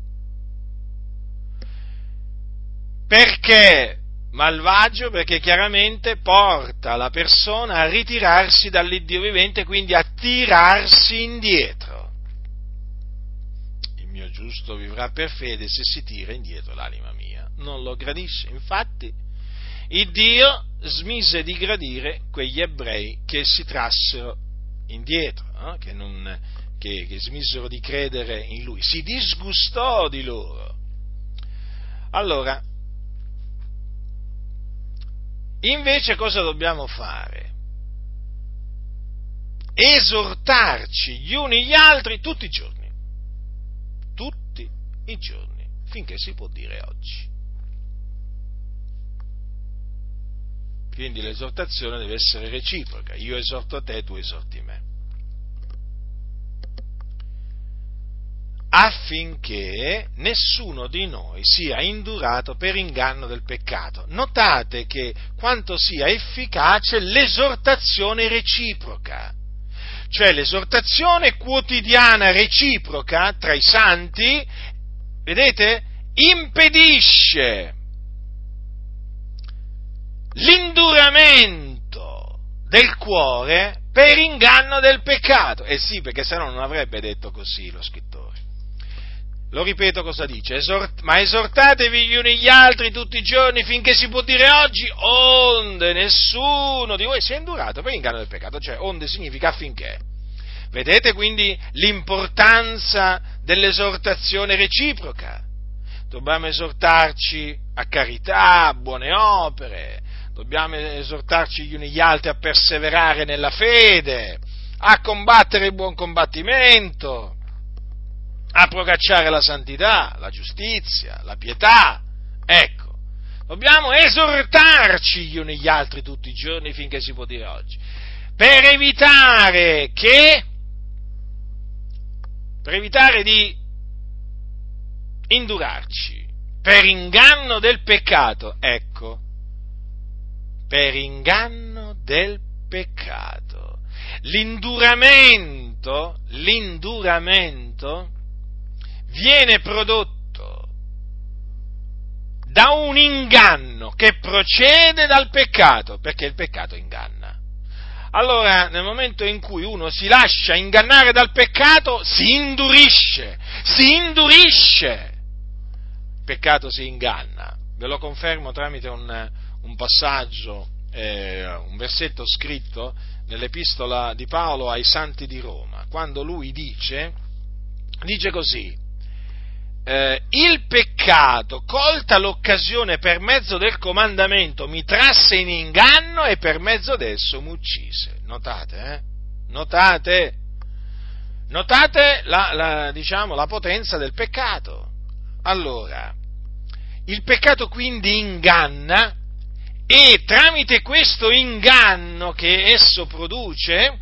Perché malvagio? Perché chiaramente porta la persona a ritirarsi dall'Iddio vivente, quindi a tirarsi indietro. Giusto vivrà per fede se si tira indietro l'anima mia. Non lo gradisce. Infatti, il Dio smise di gradire quegli ebrei che si trassero indietro, eh? che, non, che, che smisero di credere in Lui. Si disgustò di loro. Allora, Invece cosa dobbiamo fare? Esortarci gli uni gli altri tutti i giorni. I giorni, finché si può dire oggi. Quindi l'esortazione deve essere reciproca. Io esorto te, tu esorti me. affinché nessuno di noi sia indurato per inganno del peccato. Notate che quanto sia efficace l'esortazione reciproca, cioè l'esortazione quotidiana reciproca tra i santi, vedete, impedisce l'induramento del cuore per inganno del peccato. Eh sì, perché se no non avrebbe detto così lo scrittore. Lo ripeto cosa dice, Esort, ma esortatevi gli uni gli altri tutti i giorni finché si può dire oggi, onde nessuno di voi sia indurato per inganno del peccato, cioè onde significa affinché. Vedete quindi l'importanza dell'esortazione reciproca. Dobbiamo esortarci a carità, a buone opere, dobbiamo esortarci gli uni gli altri a perseverare nella fede, a combattere il buon combattimento, a procacciare la santità, la giustizia, la pietà. Ecco, dobbiamo esortarci gli uni gli altri tutti i giorni finché si può dire oggi, per evitare che, per evitare di indurarci per inganno del peccato, ecco, per inganno del peccato. L'induramento, l'induramento viene prodotto da un inganno che procede dal peccato, perché il peccato inganna. Allora, nel momento in cui uno si lascia ingannare dal peccato, si indurisce, si indurisce. Il peccato si inganna. Ve lo confermo tramite un, un passaggio, eh, un versetto scritto nell'epistola di Paolo ai santi di Roma, quando lui dice, dice così, eh, il peccato, colta l'occasione per mezzo del comandamento, mi trasse in inganno e per mezzo d'esso mi uccise. Notate, eh? Notate? Notate la, la, diciamo, la potenza del peccato. Allora, il peccato quindi inganna e tramite questo inganno che esso produce,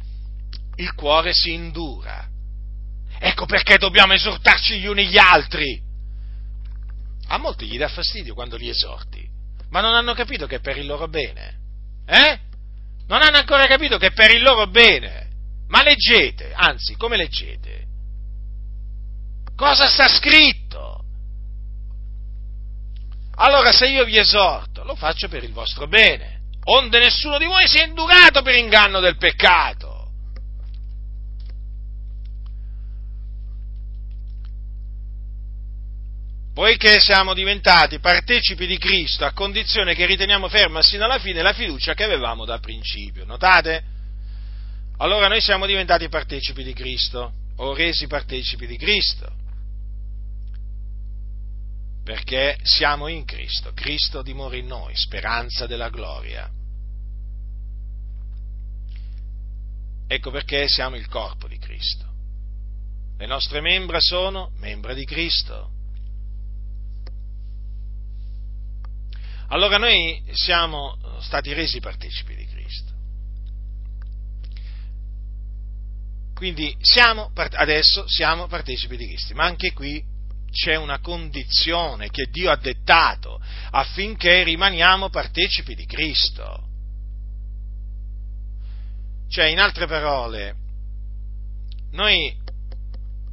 il cuore si indura Ecco perché dobbiamo esortarci gli uni gli altri. A molti gli dà fastidio quando li esorti, ma non hanno capito che è per il loro bene. Eh? Non hanno ancora capito che è per il loro bene. Ma leggete, anzi, come leggete? Cosa sta scritto? Allora se io vi esorto, lo faccio per il vostro bene, onde nessuno di voi sia indurato per inganno del peccato. Poiché siamo diventati partecipi di Cristo a condizione che riteniamo ferma sino alla fine la fiducia che avevamo da principio. Notate? Allora noi siamo diventati partecipi di Cristo, o resi partecipi di Cristo, perché siamo in Cristo, Cristo dimora in noi, speranza della gloria. Ecco perché siamo il corpo di Cristo. Le nostre membra sono membra di Cristo. Allora noi siamo stati resi partecipi di Cristo. Quindi siamo, adesso siamo partecipi di Cristo, ma anche qui c'è una condizione che Dio ha dettato affinché rimaniamo partecipi di Cristo. Cioè, in altre parole, noi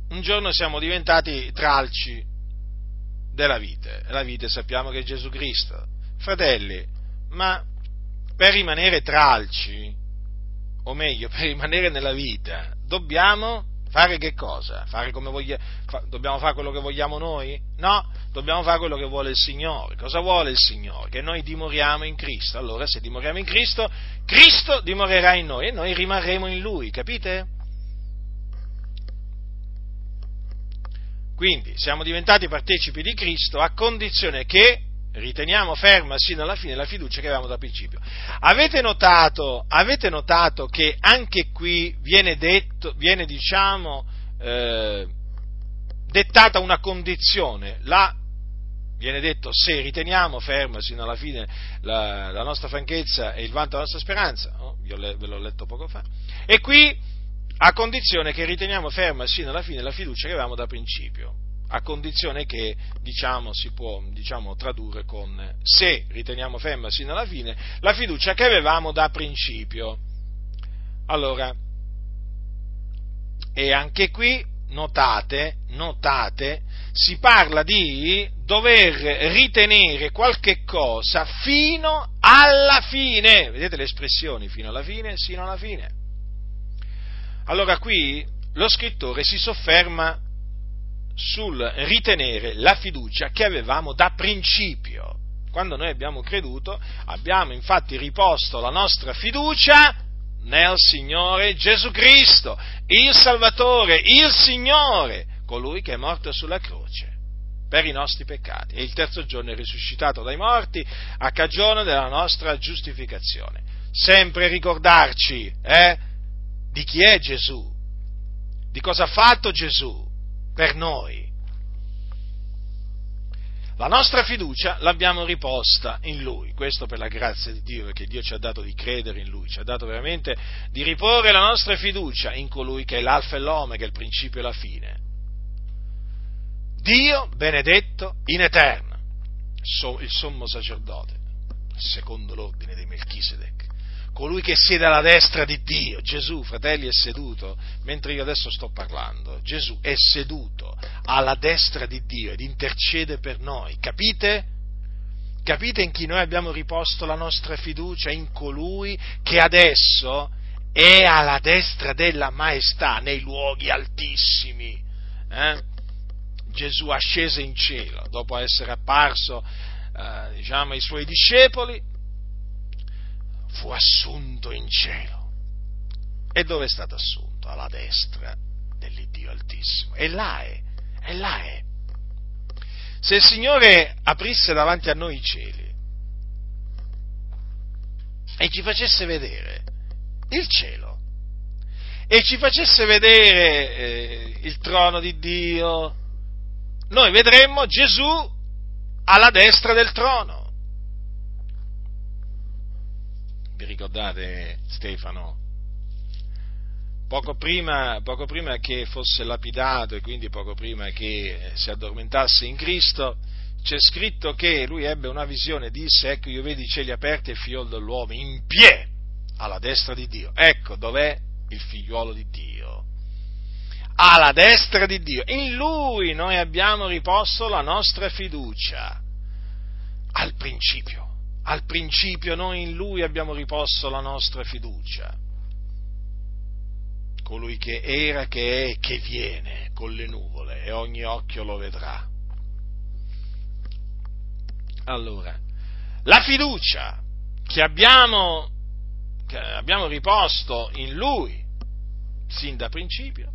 un giorno siamo diventati tralci della vite, e la vite sappiamo che è Gesù Cristo. Fratelli, ma per rimanere tralci, o meglio, per rimanere nella vita, dobbiamo fare che cosa? Fare voglia, fa, dobbiamo fare quello che vogliamo noi? No, dobbiamo fare quello che vuole il Signore. Cosa vuole il Signore? Che noi dimoriamo in Cristo. Allora, se dimoriamo in Cristo, Cristo dimorerà in noi e noi rimarremo in Lui, capite? Quindi siamo diventati partecipi di Cristo a condizione che riteniamo ferma sino alla fine la fiducia che avevamo da principio. Avete notato, avete notato che anche qui viene detto, viene diciamo, eh, dettata una condizione, la, viene detto se riteniamo ferma sino alla fine la, la nostra franchezza e il vanto della nostra speranza, oh, ve l'ho letto poco fa, e qui a condizione che riteniamo ferma sino alla fine la fiducia che avevamo da principio a condizione che diciamo, si può diciamo, tradurre con se riteniamo ferma sino alla fine la fiducia che avevamo da principio. Allora, e anche qui notate, notate, si parla di dover ritenere qualche cosa fino alla fine. Vedete le espressioni fino alla fine, sino alla fine. Allora qui lo scrittore si sofferma sul ritenere la fiducia che avevamo da principio. Quando noi abbiamo creduto, abbiamo infatti riposto la nostra fiducia nel Signore Gesù Cristo, il Salvatore, il Signore, colui che è morto sulla croce per i nostri peccati e il terzo giorno è risuscitato dai morti a cagione della nostra giustificazione. Sempre ricordarci eh, di chi è Gesù, di cosa ha fatto Gesù, per noi. La nostra fiducia l'abbiamo riposta in Lui, questo per la grazia di Dio, perché Dio ci ha dato di credere in Lui, ci ha dato veramente di riporre la nostra fiducia in colui che è l'alfa e l'omega, il principio e la fine. Dio benedetto in eterno, il sommo sacerdote, secondo l'ordine di Melchisedec colui che siede alla destra di Dio. Gesù, fratelli, è seduto, mentre io adesso sto parlando, Gesù è seduto alla destra di Dio ed intercede per noi. Capite? Capite in chi noi abbiamo riposto la nostra fiducia? In colui che adesso è alla destra della maestà, nei luoghi altissimi. Eh? Gesù ascese in cielo dopo essere apparso eh, diciamo, ai suoi discepoli fu assunto in cielo. E dove è stato assunto? Alla destra dell'Iddio Altissimo. E là è, e là è. Se il Signore aprisse davanti a noi i cieli e ci facesse vedere il cielo e ci facesse vedere eh, il trono di Dio, noi vedremmo Gesù alla destra del trono. Vi ricordate Stefano? Poco prima, poco prima, che fosse lapidato e quindi poco prima che si addormentasse in Cristo, c'è scritto che lui ebbe una visione disse, ecco io vedo i cieli aperti e il figliolo dell'uomo in piedi alla destra di Dio. Ecco dov'è il figliuolo di Dio. Alla destra di Dio. In lui noi abbiamo riposto la nostra fiducia. Al principio al principio noi in Lui abbiamo riposto la nostra fiducia. Colui che era, che è, che viene con le nuvole e ogni occhio lo vedrà. Allora, la fiducia che abbiamo, che abbiamo riposto in Lui sin da principio,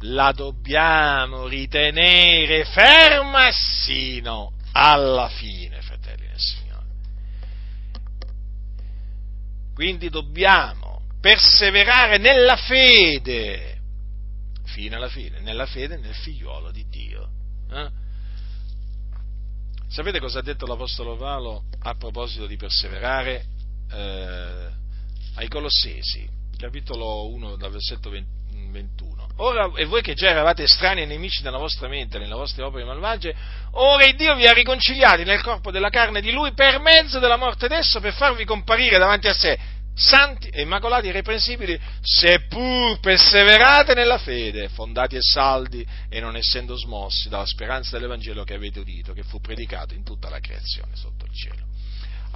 la dobbiamo ritenere ferma sino alla fine, Quindi dobbiamo perseverare nella fede, fino alla fine, nella fede nel figliuolo di Dio. Eh? Sapete cosa ha detto l'Apostolo Paolo a proposito di perseverare eh, ai Colossesi, capitolo 1, dal versetto 21? Ora, e voi che già eravate estranei e nemici della vostra mente, nelle vostre opere malvagie, ora il Dio vi ha riconciliati nel corpo della carne di Lui per mezzo della morte d'esso, per farvi comparire davanti a sé, santi e immacolati irreprensibili, seppur perseverate nella fede, fondati e saldi, e non essendo smossi dalla speranza dell'Evangelo che avete udito, che fu predicato in tutta la creazione sotto il cielo.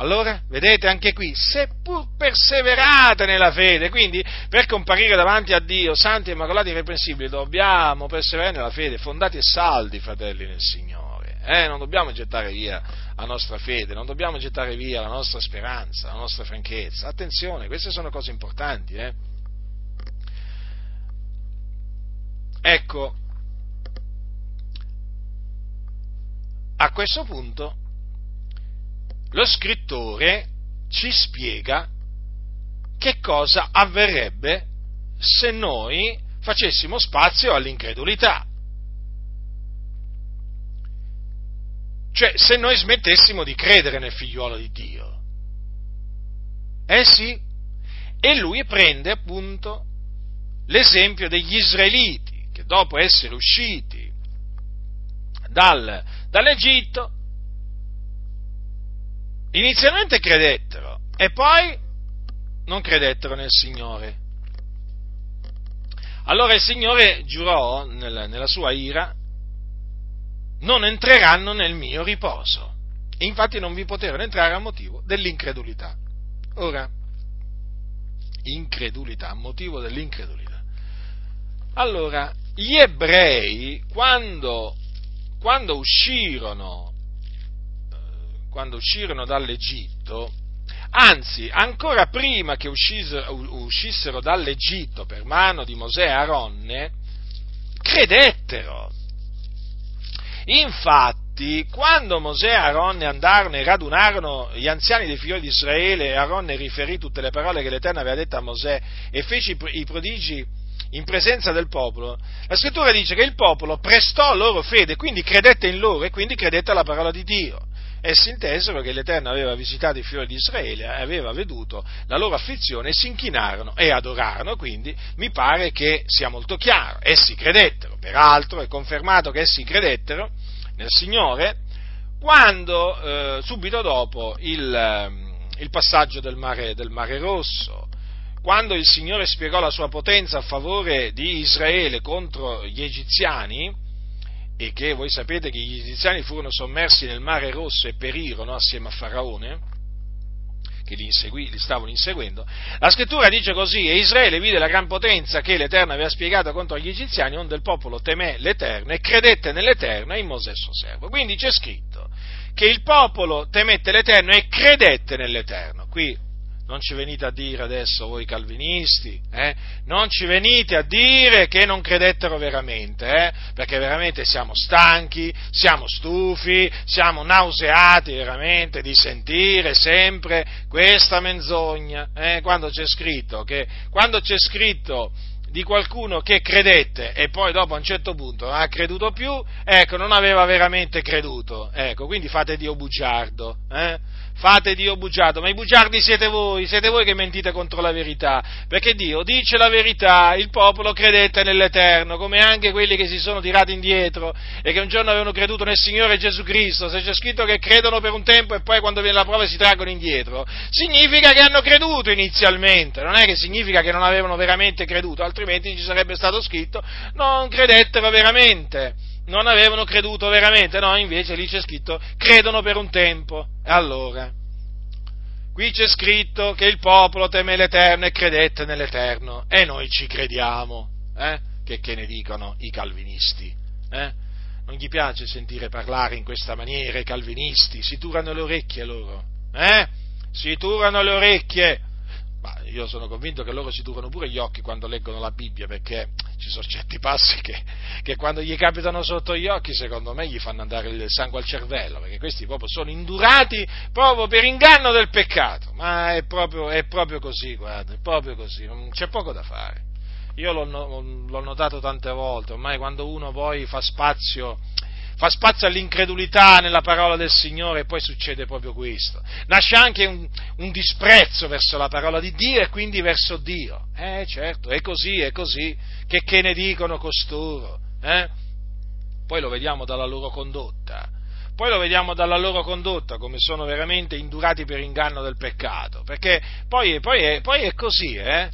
Allora, vedete anche qui, seppur perseverate nella fede, quindi per comparire davanti a Dio, santi, immacolati e irreprensibili, dobbiamo perseverare nella fede, fondati e saldi, fratelli nel Signore. Eh? Non dobbiamo gettare via la nostra fede, non dobbiamo gettare via la nostra speranza, la nostra franchezza. Attenzione, queste sono cose importanti. Eh? Ecco, a questo punto lo scrittore ci spiega che cosa avverrebbe se noi facessimo spazio all'incredulità. Cioè, se noi smettessimo di credere nel figliuolo di Dio. Eh sì, e lui prende appunto l'esempio degli israeliti che dopo essere usciti dal, dall'Egitto inizialmente credettero e poi non credettero nel Signore. Allora il Signore giurò nella, sua ira, non entreranno nel mio riposo. E infatti non vi potevano entrare a motivo dell'incredulità. Ora, incredulità, a motivo dell'incredulità. Allora, gli ebrei, quando, quando uscirono quando uscirono dall'Egitto, anzi, ancora prima che uscissero, dall'Egitto per mano di Mosè e Aronne, credettero. Infatti, quando Mosè e Aronne andarono e radunarono gli anziani dei figli di Israele, Aronne riferì tutte le parole che l'Eterno aveva dette a Mosè e fece i prodigi in presenza del popolo, la scrittura dice che il popolo prestò loro fede, quindi credette in loro e quindi credette alla parola di Dio essi intesero che l'Eterno aveva visitato i figli di Israele, aveva veduto la loro afflizione, si inchinarono e adorarono, quindi mi pare che sia molto chiaro, essi credettero, peraltro è confermato che essi credettero nel Signore quando, eh, subito dopo il, ehm, il passaggio del mare, del mare Rosso, quando il Signore spiegò la sua potenza a favore di Israele contro gli egiziani, e che voi sapete che gli egiziani furono sommersi nel mare rosso e perirono assieme a Faraone, che li, insegui, li, stavano inseguendo, la scrittura dice così, e Israele vide la gran potenza che l'Eterno aveva spiegato contro gli egiziani, onde il popolo temè l'Eterno e credette nell'Eterno e in Mosè suo servo. Quindi c'è scritto che il popolo temette l'Eterno e credette nell'Eterno. Qui non ci venite a dire adesso voi calvinisti, eh? non ci venite a dire che non credettero veramente, eh? perché veramente siamo stanchi, siamo stufi, siamo nauseati veramente di sentire sempre questa menzogna, eh? quando c'è scritto che, quando c'è scritto di qualcuno che credette e poi dopo a un certo punto non ha creduto più, ecco, non aveva veramente creduto, ecco, quindi fate Dio bugiardo, eh? Fate Dio bugiardo, ma i bugiardi siete voi, siete voi che mentite contro la verità, perché Dio dice la verità, il popolo credette nell'Eterno, come anche quelli che si sono tirati indietro e che un giorno avevano creduto nel Signore Gesù Cristo, se c'è scritto che credono per un tempo e poi quando viene la prova si traggono indietro, significa che hanno creduto inizialmente, non è che significa che non avevano veramente creduto, altrimenti ci sarebbe stato scritto non credettero veramente non avevano creduto veramente, no, invece lì c'è scritto credono per un tempo. Allora, qui c'è scritto che il popolo teme l'Eterno e credette nell'Eterno e noi ci crediamo, eh? che, che ne dicono i calvinisti. Eh? non gli piace sentire parlare in questa maniera i calvinisti, si turano le orecchie loro, eh? Si turano le orecchie. Ma io sono convinto che loro si turano pure gli occhi quando leggono la Bibbia, perché ci sono certi passi che, che, quando gli capitano sotto gli occhi, secondo me, gli fanno andare il sangue al cervello, perché questi proprio sono indurati proprio per inganno del peccato. Ma è proprio, è proprio così, guarda, è proprio così, c'è poco da fare. Io l'ho, l'ho notato tante volte, ormai quando uno poi fa spazio fa spazio all'incredulità nella parola del Signore e poi succede proprio questo. Nasce anche un, un, disprezzo verso la parola di Dio e quindi verso Dio. Eh certo, è così, è così. Che, che ne dicono costoro? Eh? Poi lo vediamo dalla loro condotta. Poi lo vediamo dalla loro condotta, come sono veramente indurati per inganno del peccato. Perché poi, poi, è, poi è così, eh?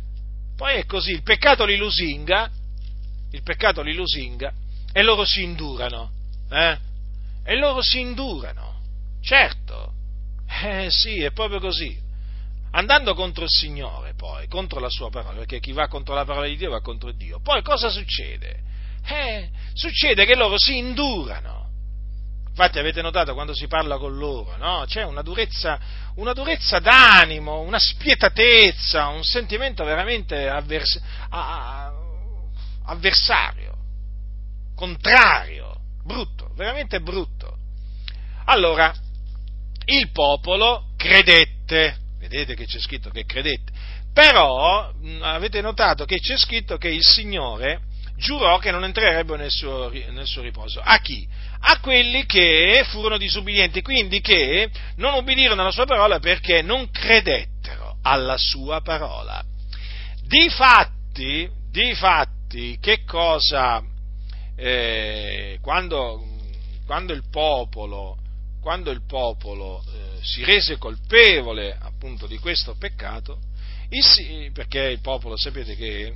Poi è così, il peccato li lusinga, il peccato li lusinga e loro si indurano eh? E loro si indurano, certo, eh sì, è proprio così. Andando contro il Signore, poi, contro la sua parola, perché chi va contro la parola di Dio va contro Dio. Poi cosa succede? Eh, succede che loro si indurano. Infatti avete notato quando si parla con loro, no? C'è una durezza, una durezza d'animo, una spietatezza, un sentimento veramente avvers- avversario, contrario brutto, veramente brutto. Allora, il popolo credette, vedete che c'è scritto che credette, però avete notato che c'è scritto che il Signore giurò che non entrerebbero nel suo, nel suo riposo. A chi? A quelli che furono disubbidienti, quindi che non ubbidirono alla sua parola perché non credettero alla sua parola. Difatti, difatti che cosa eh, quando, quando, il popolo, quando il popolo eh, si rese colpevole appunto di questo peccato, il, perché il popolo sapete che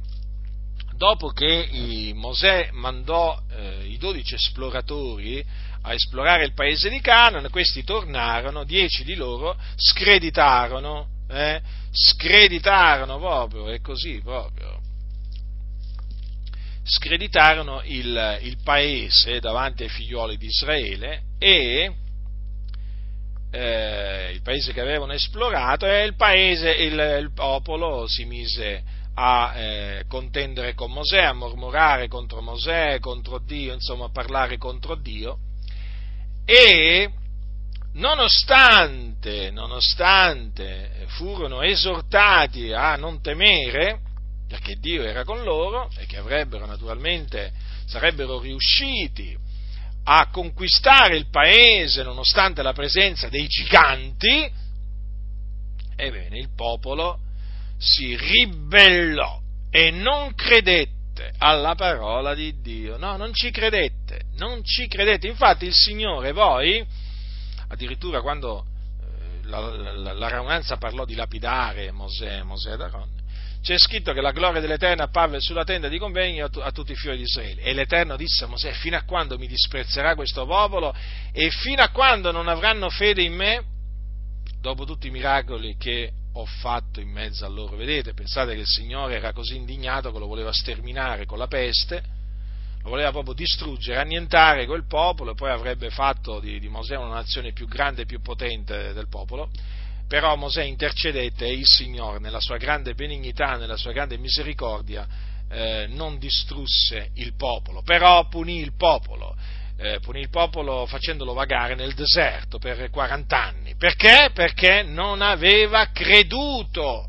dopo che Mosè mandò eh, i dodici esploratori a esplorare il paese di Canaan, questi tornarono, dieci di loro screditarono, eh, screditarono proprio, è così proprio, screditarono il, il paese davanti ai figlioli di Israele e eh, il paese che avevano esplorato e il, paese, il, il popolo si mise a eh, contendere con Mosè, a mormorare contro Mosè, contro Dio, insomma a parlare contro Dio. E nonostante, nonostante furono esortati a non temere, perché Dio era con loro e che avrebbero naturalmente, sarebbero riusciti a conquistare il paese nonostante la presenza dei giganti, ebbene il popolo si ribellò e non credette alla parola di Dio. No, non ci credette, non ci credette. Infatti il Signore poi, addirittura quando eh, la, la, la, raunanza parlò di lapidare Mosè, Mosè ed Aaron, c'è scritto che la gloria dell'Eterno apparve sulla tenda di convegno a, tutti i figli di Israele. E l'Eterno disse a Mosè, fino a quando mi disprezzerà questo popolo e fino a quando non avranno fede in me, dopo tutti i miracoli che ho fatto in mezzo a loro. Vedete, pensate che il Signore era così indignato che lo voleva sterminare con la peste, lo voleva proprio distruggere, annientare quel popolo e poi avrebbe fatto di, di Mosè una nazione più grande e più potente del popolo però Mosè intercedette e il Signore, nella sua grande benignità, nella sua grande misericordia, eh, non distrusse il popolo, però punì il popolo, eh, punì il popolo facendolo vagare nel deserto per 40 anni. Perché? Perché non aveva creduto.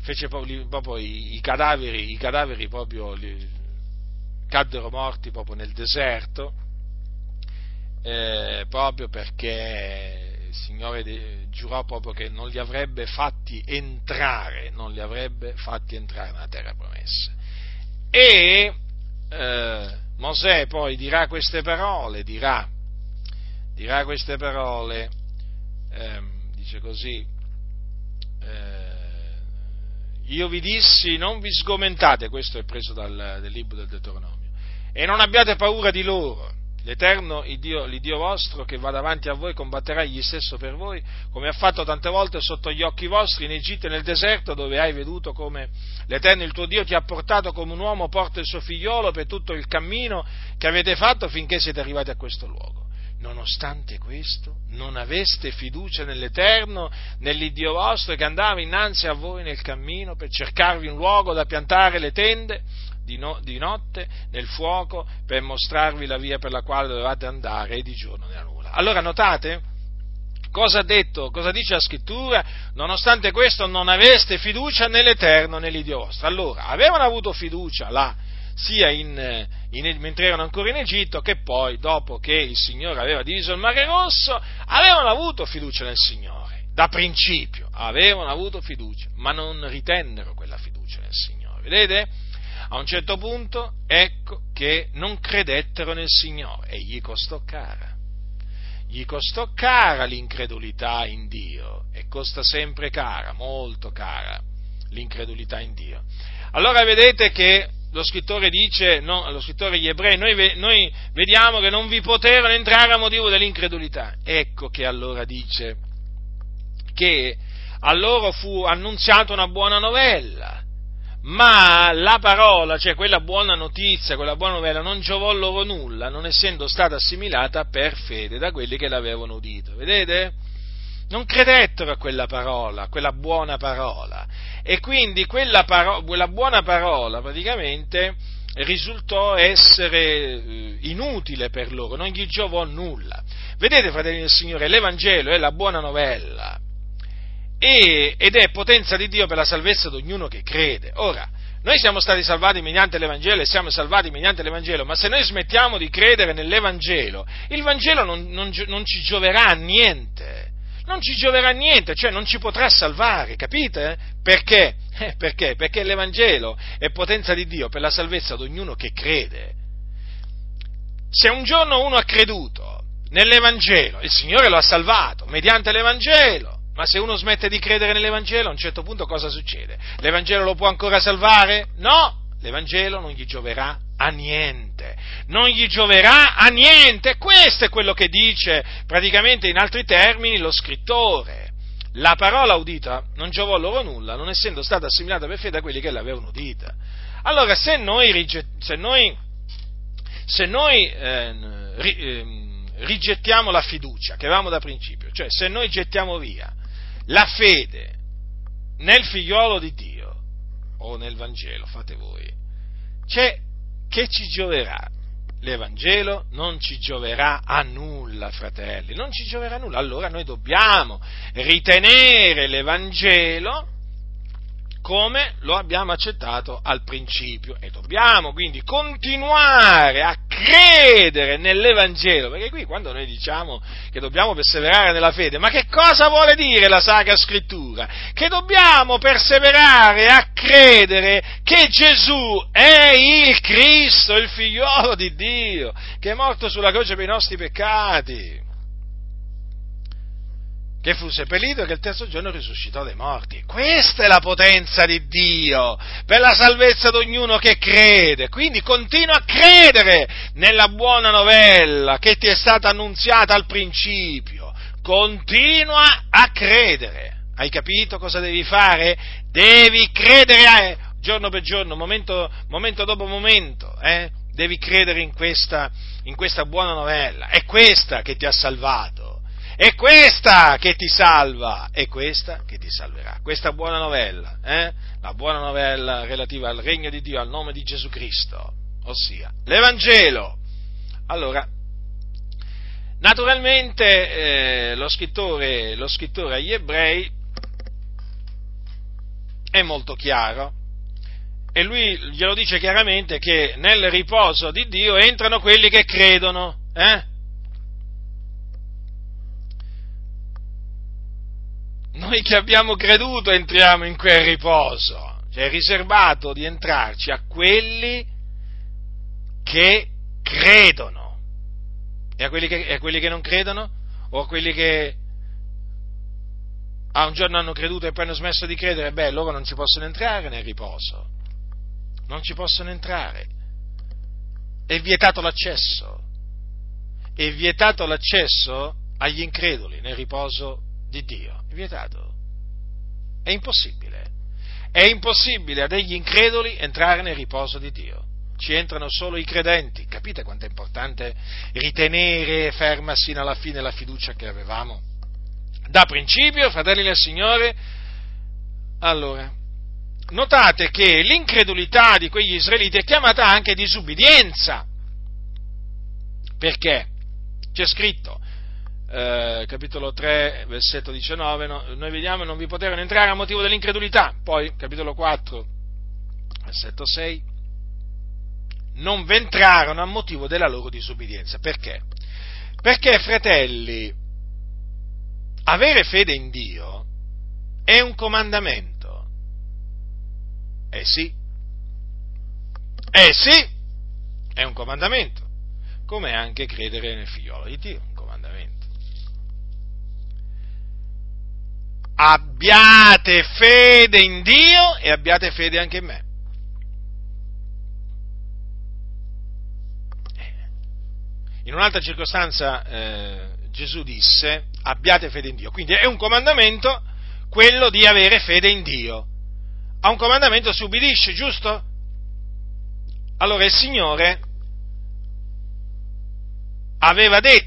Fece proprio, proprio i, i, cadaveri, i cadaveri proprio li, caddero morti proprio nel deserto, eh, proprio perché il Signore giurò proprio che non li avrebbe fatti entrare, non li avrebbe fatti entrare nella terra promessa. E eh, Mosè poi dirà queste parole, dirà, dirà queste parole, eh, dice così, eh, io vi dissi non vi sgomentate, questo è preso dal, dal libro del Deuteronomio, e non abbiate paura di loro, L'Eterno, il Dio, l'Iddio vostro, che va davanti a voi, combatterà egli stesso per voi, come ha fatto tante volte sotto gli occhi vostri in Egitto e nel deserto, dove hai veduto come l'Eterno, il tuo Dio, ti ha portato come un uomo porta il suo figliolo per tutto il cammino che avete fatto finché siete arrivati a questo luogo. Nonostante questo, non aveste fiducia nell'Eterno, nell'Iddio vostro che andava innanzi a voi nel cammino per cercarvi un luogo da piantare le tende, di, no, di, notte nel fuoco per mostrarvi la via per la quale dovevate andare e di giorno nella nuvola. Allora notate cosa ha detto, cosa dice la scrittura? Nonostante questo non aveste fiducia nell'Eterno, nell'Iddio vostro. Allora, avevano avuto fiducia là, sia in, in, mentre erano ancora in Egitto che poi, dopo che il Signore aveva diviso il Mare Rosso, avevano avuto fiducia nel Signore. Da principio avevano avuto fiducia, ma non ritennero quella fiducia nel Signore. Vedete? A un certo punto, ecco che non credettero nel Signore e gli costò cara. Gli costò cara l'incredulità in Dio e costa sempre cara, molto cara l'incredulità in Dio. Allora vedete che lo scrittore dice, no, lo scrittore agli ebrei, noi, noi, vediamo che non vi poterono entrare a motivo dell'incredulità. Ecco che allora dice che a loro fu annunziata una buona novella, ma la parola, cioè quella buona notizia, quella buona novella, non giovò loro nulla, non essendo stata assimilata per fede da quelli che l'avevano udito. Vedete? Non credettero a quella parola, a quella buona parola. E quindi quella, paro- quella buona parola praticamente risultò essere eh, inutile per loro, non gli giovò nulla. Vedete, fratelli del Signore, l'Evangelo è la buona novella e, ed è potenza di Dio per la salvezza di ognuno che crede. Ora, noi siamo stati salvati mediante l'Evangelo e siamo salvati mediante l'Evangelo, ma se noi smettiamo di credere nell'Evangelo, il Vangelo non, non, non ci gioverà a niente. Non ci gioverà a niente, cioè non ci potrà salvare, capite? Perché? Eh, perché? Perché l'Evangelo è potenza di Dio per la salvezza di ognuno che crede. Se un giorno uno ha creduto nell'Evangelo, il Signore lo ha salvato mediante l'Evangelo, ma se uno smette di credere nell'Evangelo, a un certo punto cosa succede? L'Evangelo lo può ancora salvare? No! L'Evangelo non gli gioverà a niente, non gli gioverà a niente. Questo è quello che dice praticamente in altri termini lo scrittore. La parola udita non giovò loro nulla, non essendo stata assimilata per fede da quelli che l'avevano udita. Allora, se noi, se noi, se noi eh, rigettiamo la fiducia che avevamo da principio, cioè se noi gettiamo via la fede nel figliolo di Dio o nel Vangelo, fate voi, c'è che ci gioverà? L'Evangelo non ci gioverà a nulla, fratelli, non ci gioverà a nulla. Allora noi dobbiamo ritenere l'Evangelo come lo abbiamo accettato al principio. E dobbiamo quindi continuare a credere nell'Evangelo, perché qui quando noi diciamo che dobbiamo perseverare nella fede, ma che cosa vuole dire la Sacra Scrittura? Che dobbiamo perseverare a credere che Gesù è il Cristo, il figliolo di Dio, che è morto sulla croce per i nostri peccati che fu seppellito e che il terzo giorno risuscitò dai morti. Questa è la potenza di Dio per la salvezza di ognuno che crede. Quindi continua a credere nella buona novella che ti è stata annunziata al principio. Continua a credere. Hai capito cosa devi fare? Devi credere eh, giorno per giorno, momento, momento dopo momento. Eh? Devi credere in questa, in questa buona novella. È questa che ti ha salvato è questa che ti salva, è questa che ti salverà. Questa buona novella, eh? la buona novella relativa al regno di Dio, al nome di Gesù Cristo, ossia l'Evangelo. Allora, naturalmente eh, lo, scrittore, lo scrittore agli ebrei è molto chiaro e lui glielo dice chiaramente che nel riposo di Dio entrano quelli che credono. Eh? Noi che abbiamo creduto entriamo in quel riposo, cioè è riservato di entrarci a quelli che credono. E a quelli che, a quelli che non credono? O a quelli che ah, un giorno hanno creduto e poi hanno smesso di credere? Beh, loro non ci possono entrare nel riposo. Non ci possono entrare. È vietato l'accesso. è vietato l'accesso agli increduli nel riposo di Dio. Vietato. È impossibile. È impossibile a degli increduli entrare nel riposo di Dio. Ci entrano solo i credenti. Capite quanto è importante ritenere ferma sino alla fine la fiducia che avevamo? Da principio, fratelli del Signore, allora, notate che l'incredulità di quegli israeliti è chiamata anche disubbidienza. Perché? C'è scritto, eh, capitolo 3, versetto 19, no, noi vediamo non vi poterono entrare a motivo dell'incredulità. Poi, capitolo 4, versetto 6, non v'entrarono a motivo della loro disubbidienza. Perché? Perché, fratelli, avere fede in Dio è un comandamento. Eh sì, eh sì, è un comandamento, come anche credere nel figliolo di Dio, Abbiate fede in Dio e abbiate fede anche in me. In un'altra circostanza eh, Gesù disse abbiate fede in Dio, quindi è un comandamento quello di avere fede in Dio a un comandamento si ubbidisce, giusto? Allora il Signore aveva detto,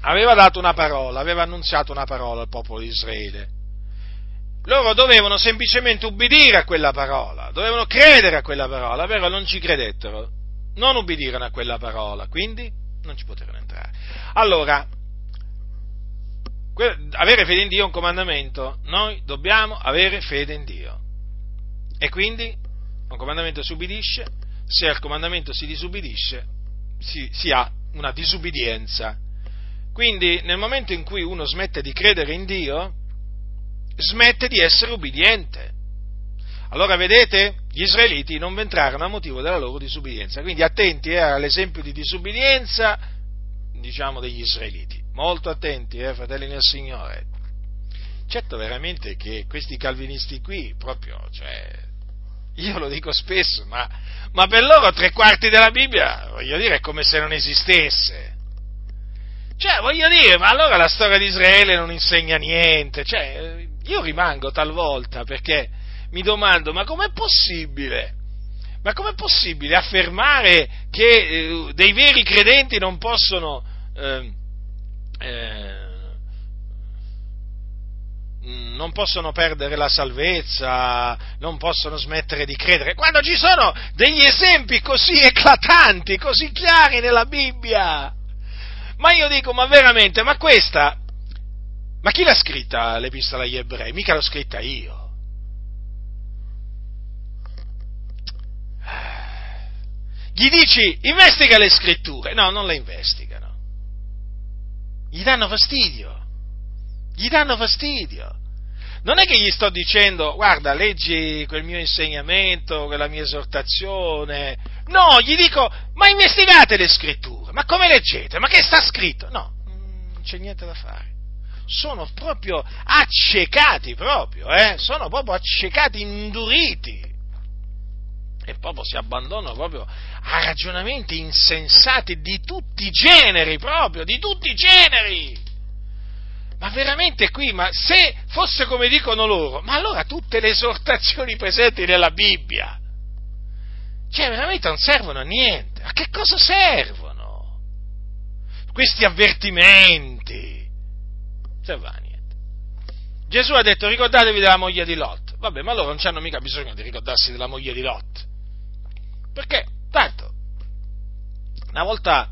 aveva dato una parola, aveva annunziato una parola al popolo di Israele. Loro dovevano semplicemente ubbidire a quella parola, dovevano credere a quella parola, vero? Non ci credettero, non ubbidirono a quella parola, quindi non ci poterono entrare. Allora, avere fede in Dio è un comandamento, noi dobbiamo avere fede in Dio. E quindi un comandamento si ubbidisce, se al comandamento si disubbidisce, si, si ha una disubbidienza. Quindi nel momento in cui uno smette di credere in Dio, smette di essere ubbidiente. Allora vedete, gli israeliti non entrarono a motivo della loro disubbidienza. Quindi attenti eh, all'esempio di disubbidienza, diciamo, degli israeliti molto attenti, eh, fratelli nel Signore. Certo veramente che questi calvinisti qui, proprio, cioè, io lo dico spesso, ma, ma per loro tre quarti della Bibbia, voglio dire, è come se non esistesse. Cioè, voglio dire, ma allora la storia di Israele non insegna niente. Cioè, io rimango talvolta perché mi domando, ma com'è possibile? Ma com'è possibile affermare che eh, dei veri credenti non possono eh, eh, non possono perdere la salvezza, non possono smettere di credere, quando ci sono degli esempi così eclatanti, così chiari nella Bibbia. Ma io dico, ma veramente, ma questa, ma chi l'ha scritta l'epistola agli ebrei? Mica l'ho scritta io. Gli dici, investiga le scritture. No, non le investigano gli danno fastidio, gli danno fastidio. Non è che gli sto dicendo, guarda, leggi quel mio insegnamento, quella mia esortazione. No, gli dico, ma investigate le scritture, ma come leggete? Ma che sta scritto? No, non c'è niente da fare. Sono proprio accecati, proprio, eh? Sono proprio accecati, induriti e proprio si abbandonano proprio a ragionamenti insensati di tutti i generi, proprio, di tutti i generi. Ma veramente qui, ma se fosse come dicono loro, ma allora tutte le esortazioni presenti nella Bibbia, cioè veramente non servono a niente. A che cosa servono? Questi avvertimenti. Serve a niente. Gesù ha detto ricordatevi della moglie di Lot. Vabbè, ma loro non hanno mica bisogno di ricordarsi della moglie di Lot. Perché, tanto, una volta,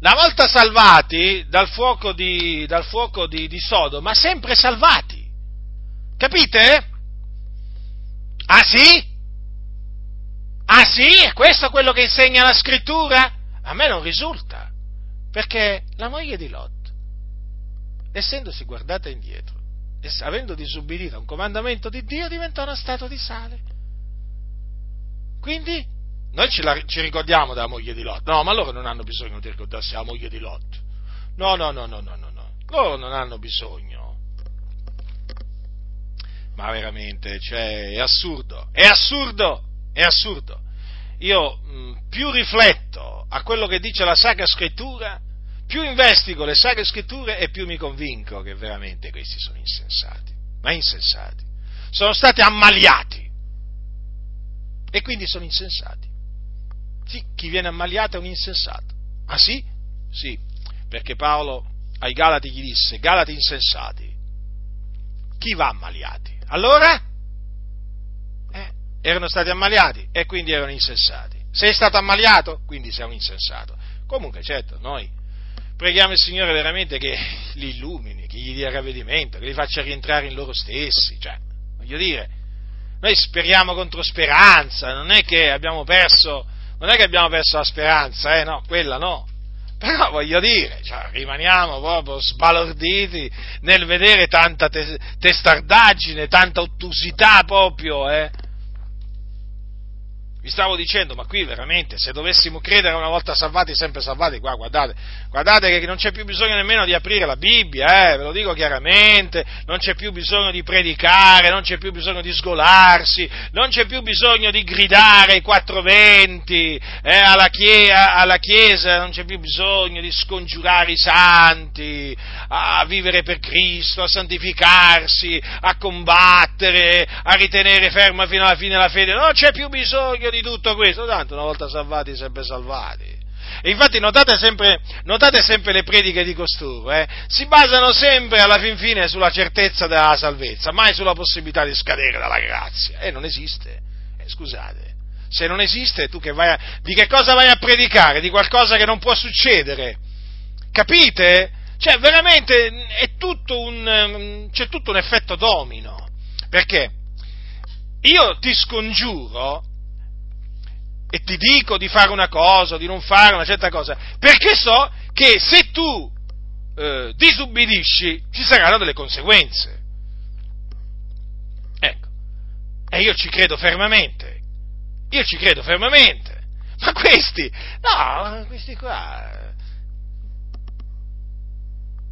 una volta salvati dal fuoco, di, dal fuoco di, di Sodoma, sempre salvati. Capite? Ah sì? Ah sì? È questo quello che insegna la scrittura? A me non risulta, perché la moglie di Lot, essendosi guardata indietro, avendo disubbidito a un comandamento di Dio, diventò una statua di sale. Quindi noi ci, la, ci, ricordiamo della moglie di Lot, no, ma loro non hanno bisogno di ricordarsi della moglie di Lot. No, no, no, no, no, no, no. loro non hanno bisogno. Ma veramente, cioè, è assurdo, è assurdo, è assurdo. io mh, più rifletto a quello che dice la Sacra Scrittura, più investigo le Sacre Scritture e più mi convinco che veramente questi sono insensati, ma insensati. Sono stati ammaliati e quindi sono insensati. Sì, chi viene ammaliato è un insensato. Ah sì? Sì, perché Paolo ai Galati gli disse, Galati insensati, chi va ammaliati? Allora? Eh, erano stati ammaliati e quindi erano insensati. Sei stato ammaliato? Quindi sei un insensato. Comunque, certo, noi preghiamo il Signore veramente che li illumini, che gli dia ravvedimento, che li faccia rientrare in loro stessi. Cioè, voglio dire, noi speriamo contro speranza, non è che abbiamo perso, non è che abbiamo perso la speranza, eh, no, quella no. Però voglio dire, cioè, rimaniamo proprio sbalorditi nel vedere tanta te- testardaggine, tanta ottusità proprio, eh, vi stavo dicendo, ma qui veramente, se dovessimo credere una volta salvati, sempre salvati, qua guardate, guardate che non c'è più bisogno nemmeno di aprire la Bibbia, eh, ve lo dico chiaramente, non c'è più bisogno di predicare, non c'è più bisogno di sgolarsi, non c'è più bisogno di gridare ai quattro venti, eh, alla, chie- alla Chiesa, non c'è più bisogno di scongiurare i santi, a vivere per Cristo, a santificarsi, a combattere, a ritenere ferma fino alla fine la fede, non c'è più bisogno di di tutto questo, tanto una volta salvati, sempre salvati. E infatti notate sempre, notate sempre le prediche di costoro, eh? si basano sempre alla fin fine sulla certezza della salvezza, mai sulla possibilità di scadere dalla grazia. E eh, non esiste. Eh, scusate, se non esiste, tu che vai a, di che cosa vai a predicare? Di qualcosa che non può succedere. Capite? Cioè, veramente è tutto un, c'è tutto un effetto domino. Perché io ti scongiuro e ti dico di fare una cosa, di non fare una certa cosa, perché so che se tu eh, disubbidisci ci saranno delle conseguenze. Ecco, e io ci credo fermamente, io ci credo fermamente, ma questi, no, questi qua,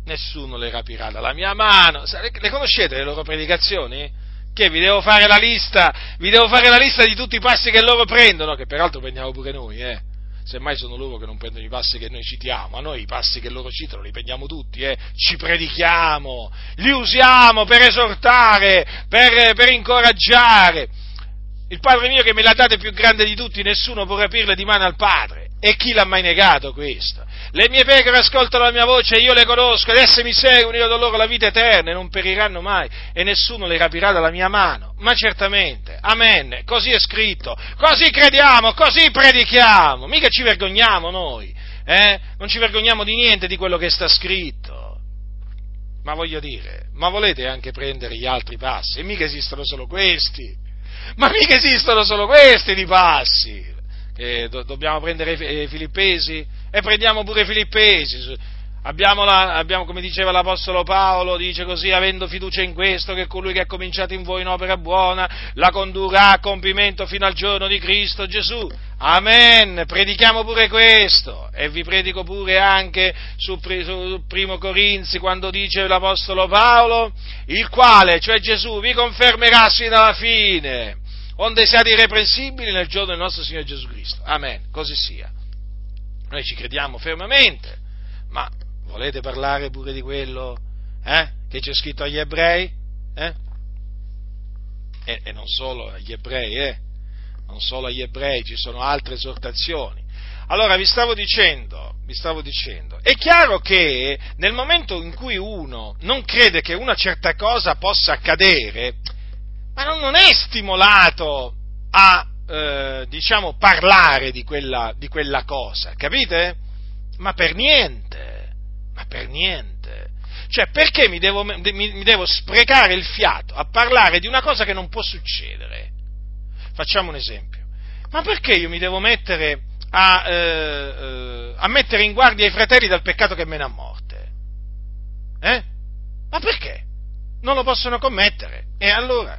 nessuno le rapirà dalla mia mano, le conoscete le loro predicazioni? Che vi devo fare la lista, vi devo fare la lista di tutti i passi che loro prendono, che peraltro prendiamo pure noi, eh. Semmai sono loro che non prendono i passi che noi citiamo, a noi i passi che loro citano li prendiamo tutti, eh. Ci predichiamo, li usiamo per esortare, per, per incoraggiare. Il Padre mio che me l'ha dato è più grande di tutti, nessuno può rapirle di mano al Padre. E chi l'ha mai negato questo? Le mie pecore ascoltano la mia voce, io le conosco, ed esse mi seguono, io do loro la vita eterna e non periranno mai, e nessuno le rapirà dalla mia mano. Ma certamente, amen, così è scritto, così crediamo, così predichiamo, mica ci vergogniamo noi, eh? Non ci vergogniamo di niente di quello che sta scritto. Ma voglio dire, ma volete anche prendere gli altri passi? E mica esistono solo questi. Ma mica esistono solo questi di passi eh, do, dobbiamo prendere i filippesi e prendiamo pure filippesi. Abbiamo, la, abbiamo, come diceva l'Apostolo Paolo, dice così, avendo fiducia in questo, che colui che ha cominciato in voi un'opera buona, la condurrà a compimento fino al giorno di Cristo Gesù. Amen, predichiamo pure questo e vi predico pure anche su, su Primo Corinzi quando dice l'Apostolo Paolo, il quale, cioè Gesù, vi confermerà sino alla fine onde siate irreprensibili nel giorno del nostro Signore Gesù Cristo. Amen, così sia. Noi ci crediamo fermamente, ma volete parlare pure di quello eh, che c'è scritto agli ebrei? Eh? E, e, non solo agli ebrei, eh? non solo agli ebrei, ci sono altre esortazioni. Allora vi stavo dicendo, vi stavo dicendo, è chiaro che nel momento in cui uno non crede che una certa cosa possa accadere, ma non, è stimolato a, eh, diciamo, parlare di quella, di quella cosa, capite? Ma per niente, ma per niente. Cioè, perché mi devo, mi, mi devo, sprecare il fiato a parlare di una cosa che non può succedere? Facciamo un esempio. Ma perché io mi devo mettere a, eh, eh, a mettere in guardia i fratelli dal peccato che mena a morte? Eh? Ma perché? Non lo possono commettere. E allora?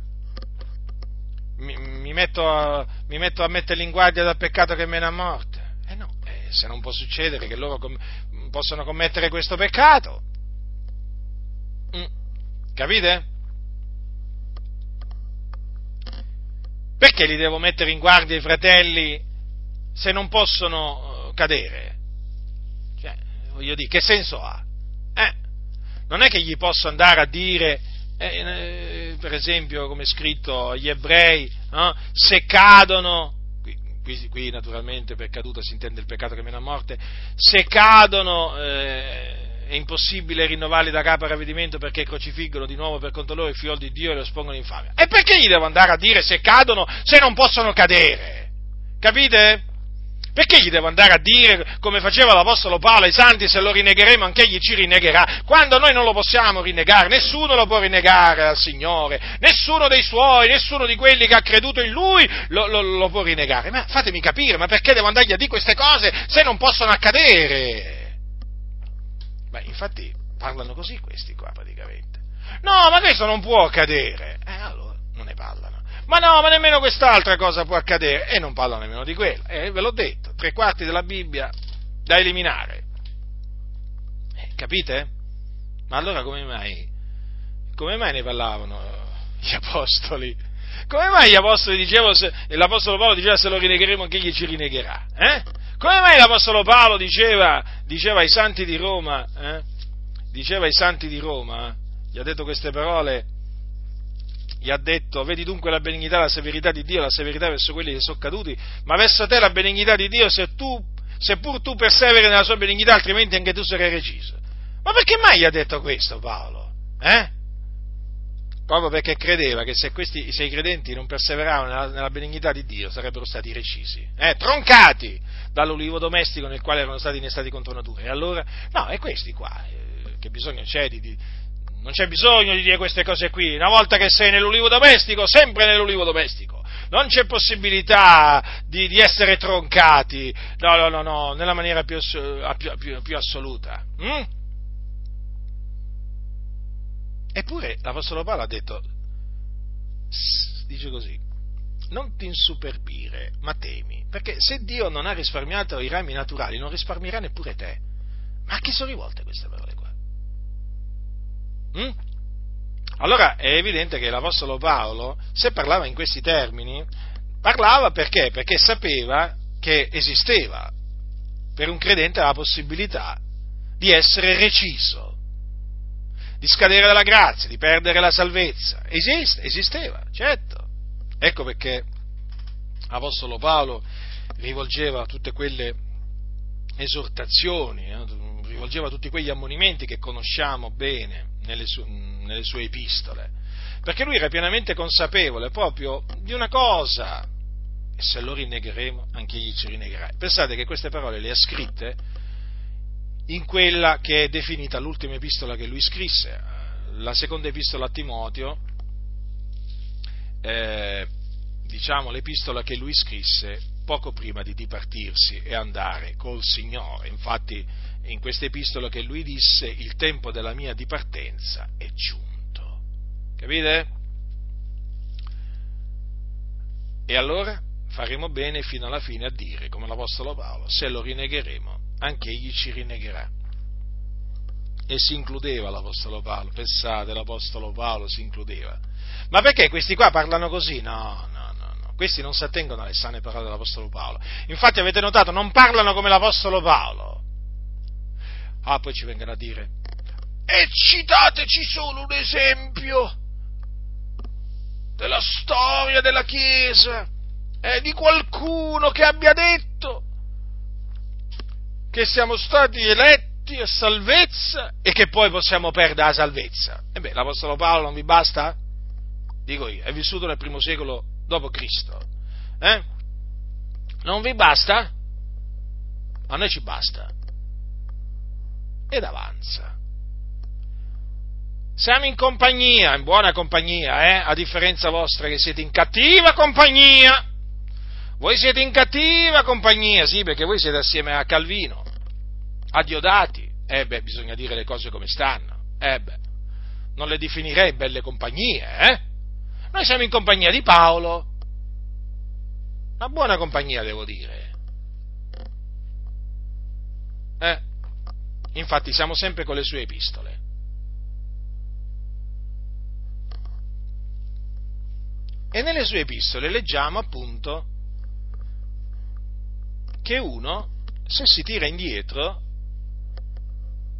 mi, metto a, mi, metto a, metterli in guardia dal peccato che mena a morte. Eh no, eh, se non può succedere che loro com- possano commettere questo peccato. Mm. Capite? Perché li devo mettere in guardia i fratelli se non possono eh, cadere? Cioè, voglio dire, che senso ha? Eh, non è che gli posso andare a dire, eh, eh, per esempio, come è scritto agli ebrei, no? se cadono, qui, qui, naturalmente per caduta si intende il peccato che mena a morte, se cadono eh, è impossibile rinnovarli da capo a ravvedimento perché crocifiggono di nuovo per conto loro il figlio di Dio e lo espongono in fame. E perché gli devo andare a dire se cadono, se non possono cadere? Capite? Perché gli devo andare a dire, come faceva l'Apostolo Paolo ai santi, se lo rinnegheremo anche egli ci rinnegherà, quando noi non lo possiamo rinnegare, nessuno lo può rinnegare al Signore, nessuno dei suoi, nessuno di quelli che ha creduto in Lui lo, lo, lo può rinnegare. Ma fatemi capire, ma perché devo andargli a dire queste cose se non possono accadere? Beh, infatti parlano così questi qua praticamente. No, ma questo non può accadere. Eh, allora non ne parlano. Ma no, ma nemmeno quest'altra cosa può accadere. E non parlano nemmeno di quello. Eh, ve l'ho detto, tre quarti della Bibbia da eliminare. Eh, capite? Ma allora come mai? Come mai ne parlavano gli apostoli? Come mai gli apostoli dicevano, se, l'apostolo Paolo diceva se lo rinnegheremo anche egli ci rinnegherà? Eh? Come mai l'Apostolo Paolo diceva, diceva ai santi di Roma, eh? diceva ai santi di Roma, gli ha detto queste parole, gli ha detto, vedi dunque la benignità, la severità di Dio, la severità verso quelli che sono caduti, ma verso te la benignità di Dio se tu, seppur tu perseveri nella sua benignità, altrimenti anche tu sarai reciso. Ma perché mai gli ha detto questo Paolo? Eh? proprio perché credeva che se, questi, se i credenti non perseveravano nella, nella, benignità di Dio sarebbero stati recisi, eh, troncati dall'ulivo domestico nel quale erano stati innestati contro natura. E allora, no, è questi qua, eh, che bisogno c'è di, di, non c'è bisogno di dire queste cose qui, una volta che sei nell'ulivo domestico, sempre nell'ulivo domestico. Non c'è possibilità di, di essere troncati, no, no, no, no, nella maniera più, più, più, più assoluta. Mm? Eppure l'Apostolo Paolo ha detto, dice così, non ti insuperbire, ma temi, perché se Dio non ha risparmiato i rami naturali, non risparmierà neppure te. Ma a chi sono rivolte queste parole Mm? Allora è evidente che l'Apostolo Paolo, se parlava in questi termini, parlava perché? Perché sapeva che esisteva per un credente la possibilità di essere reciso di scadere dalla grazia, di perdere la salvezza. Esiste, esisteva, certo. Ecco perché l'Apostolo Paolo rivolgeva tutte quelle esortazioni, eh, rivolgeva tutti quegli ammonimenti che conosciamo bene nelle, su, nelle sue epistole, perché lui era pienamente consapevole proprio di una cosa, e se lo rinnegheremo, anche egli ci rinnegherà. Pensate che queste parole le ha scritte in quella che è definita l'ultima epistola che lui scrisse, la seconda epistola a Timoteo, eh, diciamo l'epistola che lui scrisse poco prima di dipartirsi e andare col Signore. Infatti in questa epistola che lui disse il tempo della mia dipartenza è giunto. Capite? E allora faremo bene fino alla fine a dire, come l'Apostolo Paolo, se lo rinnegheremo anche egli ci rinnegherà. E si includeva l'Apostolo Paolo, pensate, l'Apostolo Paolo si includeva. Ma perché questi qua parlano così? No, no, no, no. questi non si attengono alle sane parole dell'Apostolo Paolo. Infatti avete notato, non parlano come l'Apostolo Paolo. Ah, poi ci vengono a dire, e citateci solo un esempio della storia della Chiesa, eh, di qualcuno che abbia detto che siamo stati eletti a salvezza e che poi possiamo perdere la salvezza. E beh, l'Apostolo Paolo non vi basta? Dico io, è vissuto nel primo secolo Cristo. Eh? Non vi basta? A noi ci basta. Ed avanza. Siamo in compagnia, in buona compagnia, eh? a differenza vostra che siete in cattiva compagnia. Voi siete in cattiva compagnia, sì, perché voi siete assieme a Calvino a Diodati, eh beh, bisogna dire le cose come stanno, eh beh, non le definirei belle compagnie, eh? Noi siamo in compagnia di Paolo, una buona compagnia devo dire, eh? Infatti siamo sempre con le sue epistole. E nelle sue epistole leggiamo appunto che uno, se si tira indietro,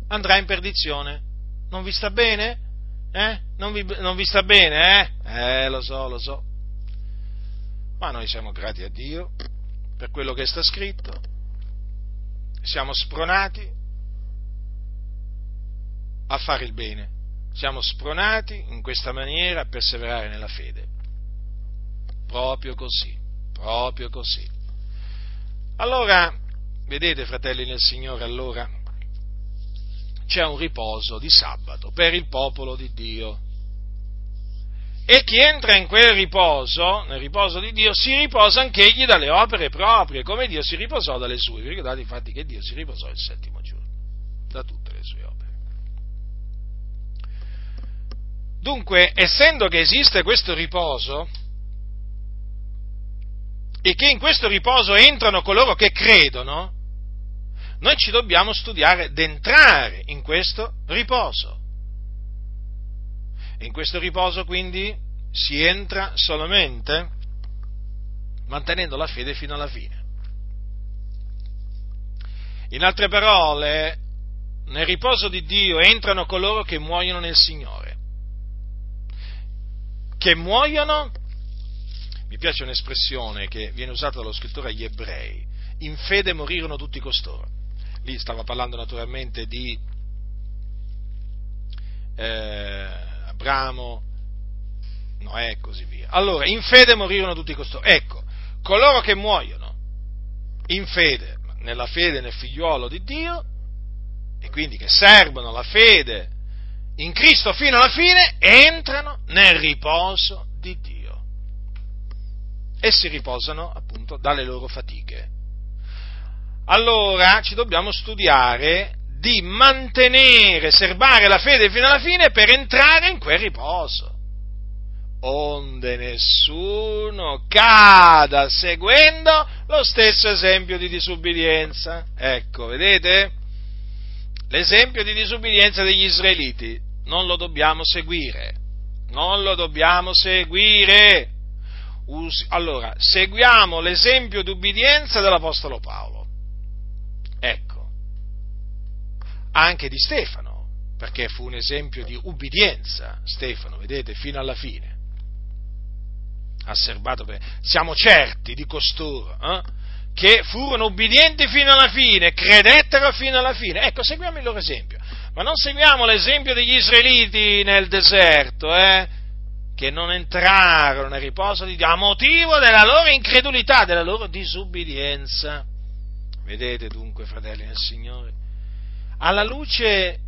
andrà in perdizione. Non vi sta bene? Eh? Non vi, non vi sta bene, eh? Eh, lo so, lo so. Ma noi siamo grati a Dio per quello che sta scritto. Siamo spronati a fare il bene. Siamo spronati in questa maniera a perseverare nella fede. Proprio così, proprio così. Allora, vedete fratelli nel Signore, allora c'è un riposo di sabato per il popolo di Dio. E chi entra in quel riposo, nel riposo di Dio, si riposa anch'egli dalle opere proprie, come Dio si riposò dalle sue. Vi ricordate infatti che Dio si riposò il settimo giorno, da tutte le sue opere. Dunque, essendo che esiste questo riposo, e che in questo riposo entrano coloro che credono, noi ci dobbiamo studiare d'entrare in questo riposo. In questo riposo quindi si entra solamente mantenendo la fede fino alla fine. In altre parole, nel riposo di Dio entrano coloro che muoiono nel Signore. Che muoiono, mi piace un'espressione che viene usata dallo scrittore agli ebrei, in fede morirono tutti costoro. Lì stava parlando naturalmente di eh, Abramo, Noè e così via. Allora, in fede morirono tutti costoro. Ecco, coloro che muoiono in fede, nella fede nel figliuolo di Dio, e quindi che servono la fede in Cristo fino alla fine, entrano nel riposo di Dio. E si riposano appunto dalle loro fatiche. Allora ci dobbiamo studiare di mantenere, serbare la fede fino alla fine per entrare in quel riposo. Onde nessuno cada seguendo lo stesso esempio di disubbidienza. Ecco, vedete? L'esempio di disubbidienza degli israeliti non lo dobbiamo seguire. Non lo dobbiamo seguire. Allora, seguiamo l'esempio di ubbidienza dell'Apostolo Paolo. Ecco anche di Stefano, perché fu un esempio di ubbidienza, Stefano, vedete, fino alla fine. Asserbato per... Siamo certi di costoro, eh? che furono ubbidienti fino alla fine, credettero fino alla fine. Ecco, seguiamo il loro esempio. Ma non seguiamo l'esempio degli israeliti nel deserto, eh? che non entrarono nel riposo di Dio a motivo della loro incredulità, della loro disubbidienza. Vedete dunque, fratelli nel Signore, alla luce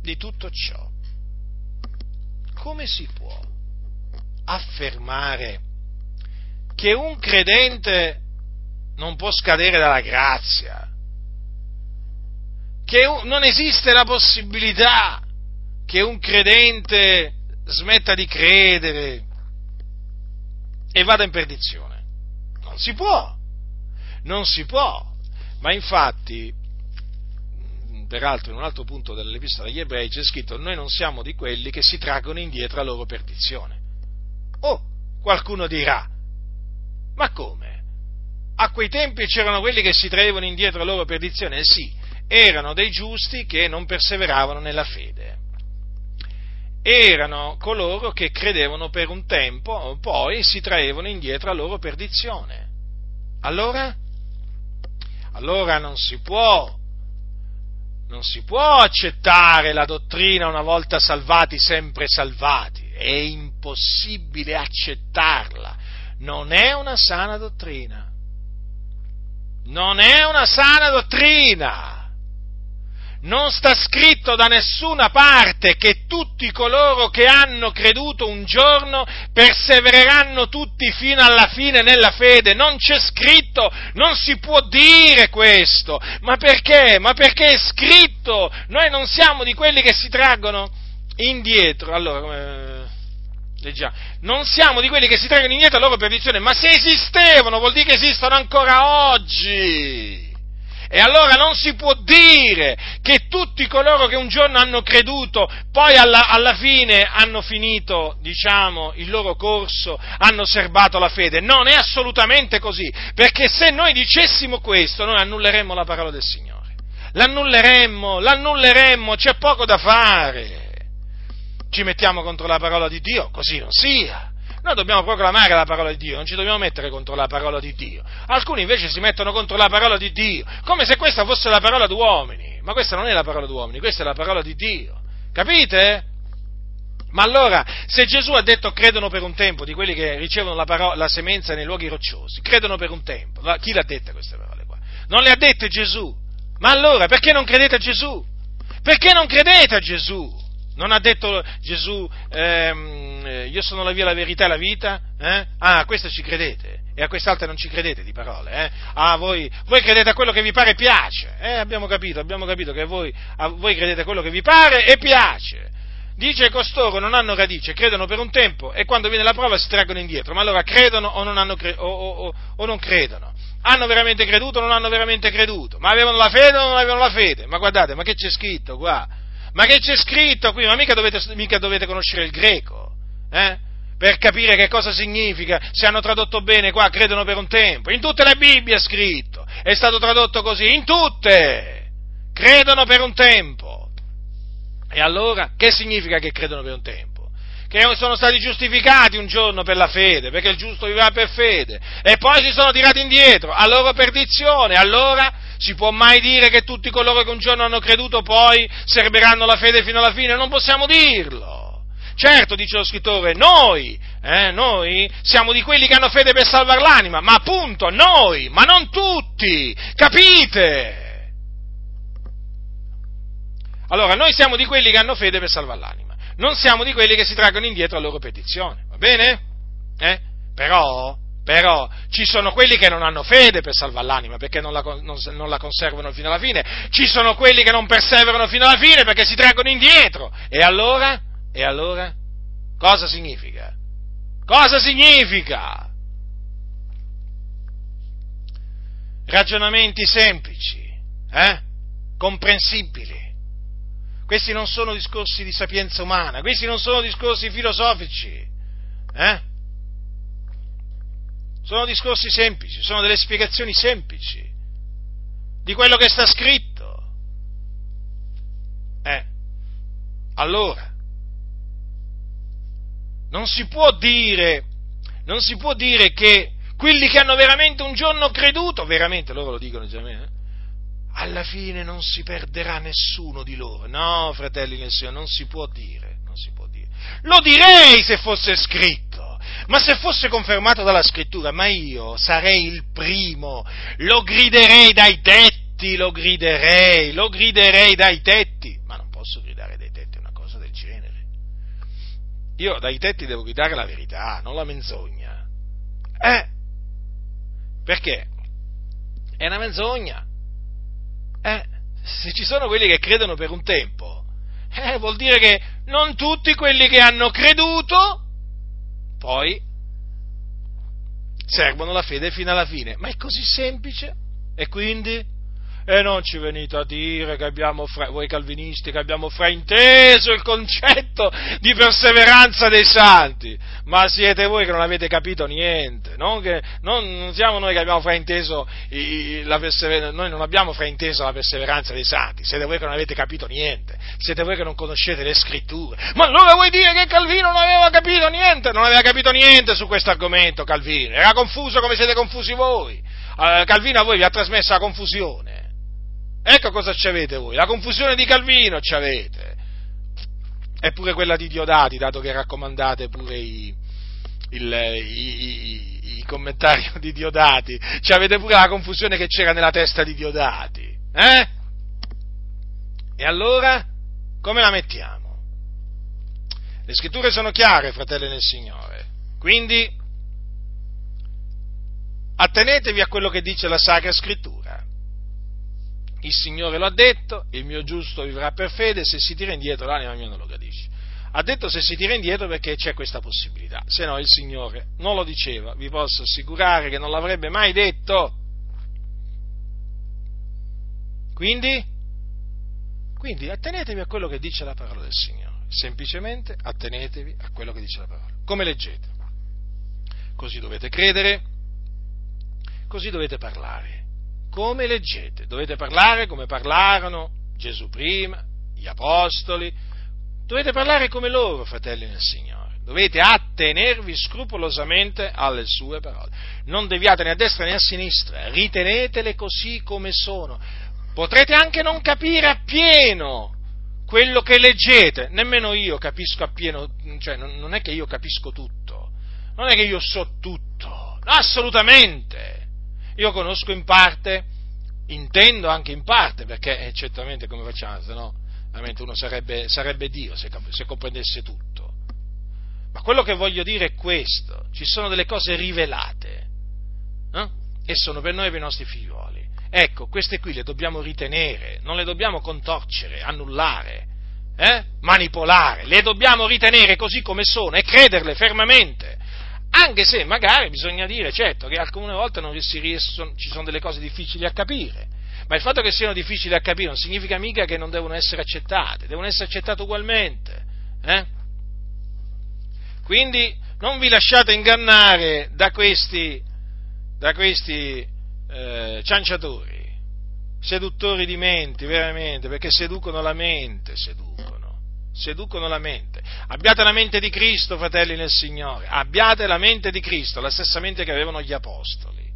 di tutto ciò, come si può affermare che un credente non può scadere dalla grazia? Che non esiste la possibilità che un credente smetta di credere e vada in perdizione? Non si può, non si può. Ma infatti peraltro in un altro punto dell'Epistola agli Ebrei c'è scritto noi non siamo di quelli che si traggono indietro a loro perdizione. Oh, qualcuno dirà, ma come? A quei tempi c'erano quelli che si traevano indietro a loro perdizione? Eh sì, erano dei giusti che non perseveravano nella fede. Erano coloro che credevano per un tempo, poi si traevano indietro a loro perdizione. Allora? Allora non si può non si può accettare la dottrina una volta salvati, sempre salvati. È impossibile accettarla. Non è una sana dottrina. Non è una sana dottrina non sta scritto da nessuna parte che tutti coloro che hanno creduto un giorno persevereranno tutti fino alla fine nella fede. Non c'è scritto, non si può dire questo. Ma perché? Ma perché è scritto? Noi non siamo di quelli che si traggono indietro. Allora, come... Leggiamo. Non siamo di quelli che si traggono indietro a loro perdizione, ma se esistevano vuol dire che esistono ancora oggi E allora non si può dire che tutti coloro che un giorno hanno creduto, poi alla, alla fine hanno finito, diciamo, il loro corso, hanno serbato la fede. Non è assolutamente così, perché se noi dicessimo questo, noi annulleremmo la parola del Signore. L'annulleremmo, l'annulleremmo, c'è poco da fare. Ci mettiamo contro la parola di Dio, così non sia. Noi dobbiamo proclamare la parola di Dio, non ci dobbiamo mettere contro la parola di Dio. Alcuni invece si mettono contro la parola di Dio, come se questa fosse la parola d'uomini. Ma questa non è la parola d'uomini, questa è la parola di Dio. Capite? Ma allora, se Gesù ha detto credono per un tempo di quelli che ricevono la, parola, la semenza nei luoghi rocciosi, credono per un tempo, chi l'ha detta queste parole qua? Non le ha dette Gesù. Ma allora, perché non credete a Gesù? Perché non credete a Gesù? Non ha detto Gesù, ehm, eh, io sono la via, la verità e la vita? Eh? Ah, a questa ci credete e a quest'altra non ci credete di parole. Eh? Ah, voi, voi, credete a quello che vi pare e piace. Eh, abbiamo capito, abbiamo capito che voi, a, voi credete a quello che vi pare e piace. Dice costoro non hanno radice, credono per un tempo e quando viene la prova si traggono indietro. Ma allora credono o non, cre- o, o, o non credono? Hanno veramente creduto o non hanno veramente creduto? Ma avevano la fede o non avevano la fede? Ma guardate, ma che c'è scritto qua? Ma che c'è scritto qui? Ma mica dovete, mica dovete conoscere il greco, eh? Per capire che cosa significa, se hanno tradotto bene qua, credono per un tempo. In tutte le Bibbie è scritto, è stato tradotto così, in tutte! Credono per un tempo. E allora, che significa che credono per un tempo? che sono stati giustificati un giorno per la fede, perché il giusto vivrà per fede, e poi si sono tirati indietro a loro perdizione. Allora si può mai dire che tutti coloro che un giorno hanno creduto poi serberanno la fede fino alla fine? Non possiamo dirlo. Certo, dice lo scrittore, noi, eh, noi siamo di quelli che hanno fede per salvare l'anima, ma appunto noi, ma non tutti, capite? Allora, noi siamo di quelli che hanno fede per salvare l'anima non siamo di quelli che si traggono indietro la loro petizione, va bene? Eh? Però, però, ci sono quelli che non hanno fede per salvare l'anima perché non la, non, non la, conservano fino alla fine, ci sono quelli che non perseverano fino alla fine perché si traggono indietro. E allora? E allora? Cosa significa? Cosa significa? Ragionamenti semplici, eh? comprensibili questi non sono discorsi di sapienza umana, questi non sono discorsi filosofici, eh? Sono discorsi semplici, sono delle spiegazioni semplici di quello che sta scritto. Eh, allora, non si può dire, non si può dire che quelli che hanno veramente un giorno creduto, veramente loro lo dicono già a me, eh? alla fine non si perderà nessuno di loro. No, fratelli nel Signore, non si può dire, non si può dire. Lo direi se fosse scritto, ma se fosse confermato dalla scrittura, ma io sarei il primo, lo griderei dai tetti, lo griderei, lo griderei dai tetti, ma non posso gridare dai tetti una cosa del genere. Io dai tetti devo gridare la verità, non la menzogna. Eh? Perché? È una menzogna eh, se ci sono quelli che credono per un tempo, eh, vuol dire che non tutti quelli che hanno creduto poi servono la fede fino alla fine. Ma è così semplice? E quindi? E non ci venite a dire che abbiamo, fra- voi calvinisti, che abbiamo frainteso il concetto di perseveranza dei santi, ma siete voi che non avete capito niente, non, che, non, non siamo noi che abbiamo frainteso i, la perseveranza, noi non abbiamo frainteso la perseveranza dei santi, siete voi che non avete capito niente, siete voi che non conoscete le scritture. Ma allora vuoi dire che Calvino non aveva capito niente? Non aveva capito niente su questo argomento Calvino, era confuso come siete confusi voi. Uh, Calvino a voi vi ha trasmesso la confusione. Ecco cosa ci avete voi, la confusione di Calvino avete. Eppure quella di Diodati, dato che raccomandate pure i, il, i, i, i commentari di Diodati, ci avete pure la confusione che c'era nella testa di Diodati. Eh? E allora, come la mettiamo? Le scritture sono chiare, fratelli nel Signore, quindi attenetevi a quello che dice la Sacra Scrittura il Signore lo ha detto, il mio giusto vivrà per fede, se si tira indietro l'anima mia non lo gradisce. Ha detto se si tira indietro perché c'è questa possibilità, se no il Signore non lo diceva, vi posso assicurare che non l'avrebbe mai detto. Quindi, quindi attenetevi a quello che dice la parola del Signore, semplicemente attenetevi a quello che dice la parola. Come leggete? Così dovete credere, così dovete parlare. Come leggete? Dovete parlare come parlarono Gesù prima, gli apostoli, dovete parlare come loro, fratelli nel Signore. Dovete attenervi scrupolosamente alle sue parole. Non deviate né a destra né a sinistra, ritenetele così come sono. Potrete anche non capire appieno quello che leggete, nemmeno io capisco appieno, cioè non è che io capisco tutto, non è che io so tutto, assolutamente. Io conosco in parte, intendo anche in parte, perché eh, certamente come facciamo, se no veramente uno sarebbe, sarebbe Dio se, se comprendesse tutto. Ma quello che voglio dire è questo, ci sono delle cose rivelate eh? e sono per noi e per i nostri figlioli. Ecco, queste qui le dobbiamo ritenere, non le dobbiamo contorcere, annullare, eh? manipolare, le dobbiamo ritenere così come sono e crederle fermamente. Anche se magari bisogna dire, certo, che alcune volte riescono, ci sono delle cose difficili a capire, ma il fatto che siano difficili a capire non significa mica che non devono essere accettate, devono essere accettate ugualmente. Eh? Quindi non vi lasciate ingannare da questi, da questi eh, cianciatori, seduttori di menti, veramente, perché seducono la mente, seducono, seducono la mente. Abbiate la mente di Cristo, fratelli nel Signore, abbiate la mente di Cristo, la stessa mente che avevano gli apostoli.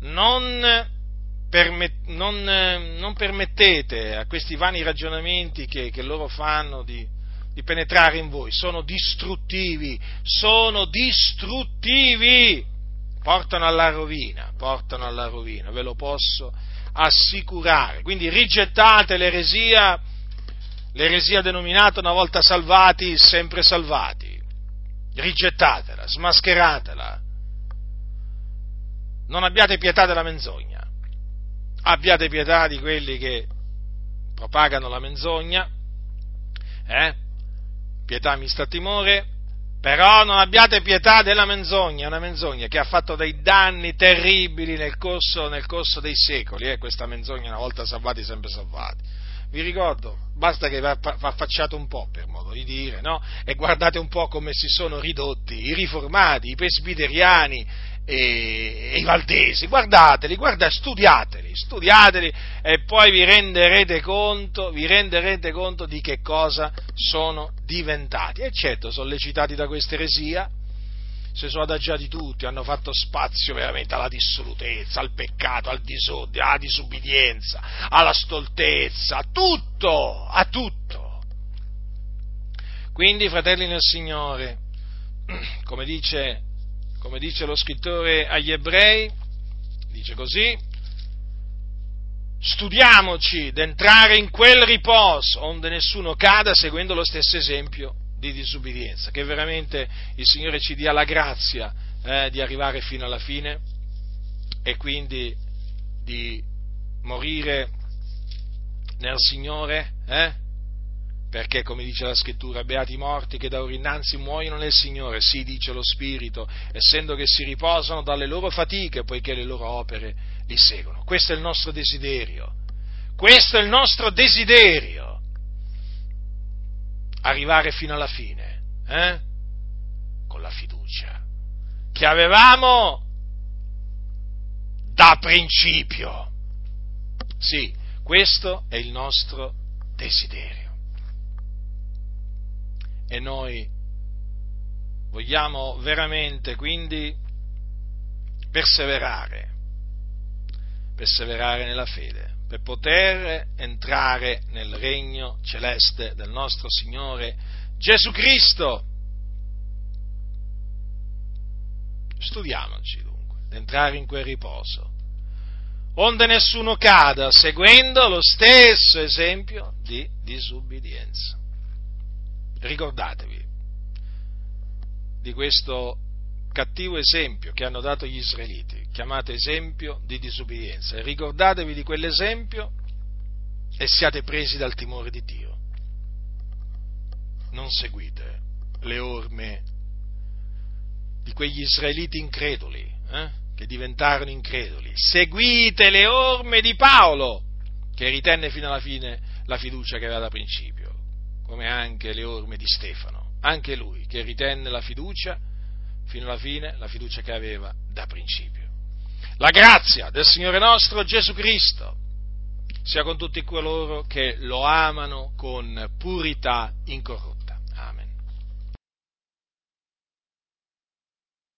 Non non, non, permettete a questi vani ragionamenti che, che loro fanno di, di, penetrare in voi, sono distruttivi, sono distruttivi, portano alla rovina, portano alla rovina, ve lo posso assicurare. Quindi rigettate l'eresia, l'eresia denominata una volta salvati, sempre salvati, rigettatela, smascheratela, non abbiate pietà della menzogna abbiate pietà di quelli che propagano la menzogna, eh? pietà mista timore, però non abbiate pietà della menzogna, una menzogna che ha fatto dei danni terribili nel corso, nel corso dei secoli, eh? questa menzogna una volta salvati sempre salvati. Vi ricordo, basta che va affacciate un po', per modo di dire, no? E guardate un po' come si sono ridotti i riformati, i presbiteriani e, e i valdesi, guardateli, guardate, studiateli, studiateli e poi vi renderete conto, vi renderete conto di che cosa sono diventati. E certo, sollecitati da questa eresia, si sono adagiati tutti, hanno fatto spazio veramente alla dissolutezza, al peccato, al disordine, alla disubbidienza, alla stoltezza, a tutto, a tutto. Quindi, fratelli nel Signore, come dice come dice lo scrittore agli ebrei, dice così, studiamoci d'entrare in quel riposo onde nessuno cada seguendo lo stesso esempio di disubbidienza, che veramente il Signore ci dia la grazia eh, di arrivare fino alla fine e quindi di morire nel Signore, eh? perché come dice la scrittura, beati i morti che da ora innanzi muoiono nel Signore, sì dice lo Spirito, essendo che si riposano dalle loro fatiche, poiché le loro opere li seguono. Questo è il nostro desiderio, questo è il nostro desiderio, arrivare fino alla fine, eh? con la fiducia che avevamo da principio. Sì, questo è il nostro desiderio e noi vogliamo veramente quindi perseverare, perseverare nella fede, per poter entrare nel regno celeste del nostro Signore Gesù Cristo. Studiamoci dunque, entrare in quel riposo, onde nessuno cada seguendo lo stesso esempio di disubbidienza ricordatevi di questo cattivo esempio che hanno dato gli israeliti, chiamato esempio di disubbidienza. Ricordatevi di quell'esempio e siate presi dal timore di Dio. Non seguite le orme di quegli israeliti increduli, eh, che diventarono increduli. Seguite le orme di Paolo, che ritenne fino alla fine la fiducia che aveva da principio, come anche le orme di Stefano, anche lui che ritenne la fiducia fino alla fine, la fiducia che aveva da principio. La grazia del Signore nostro Gesù Cristo sia con tutti coloro che lo amano con purità incorrotta.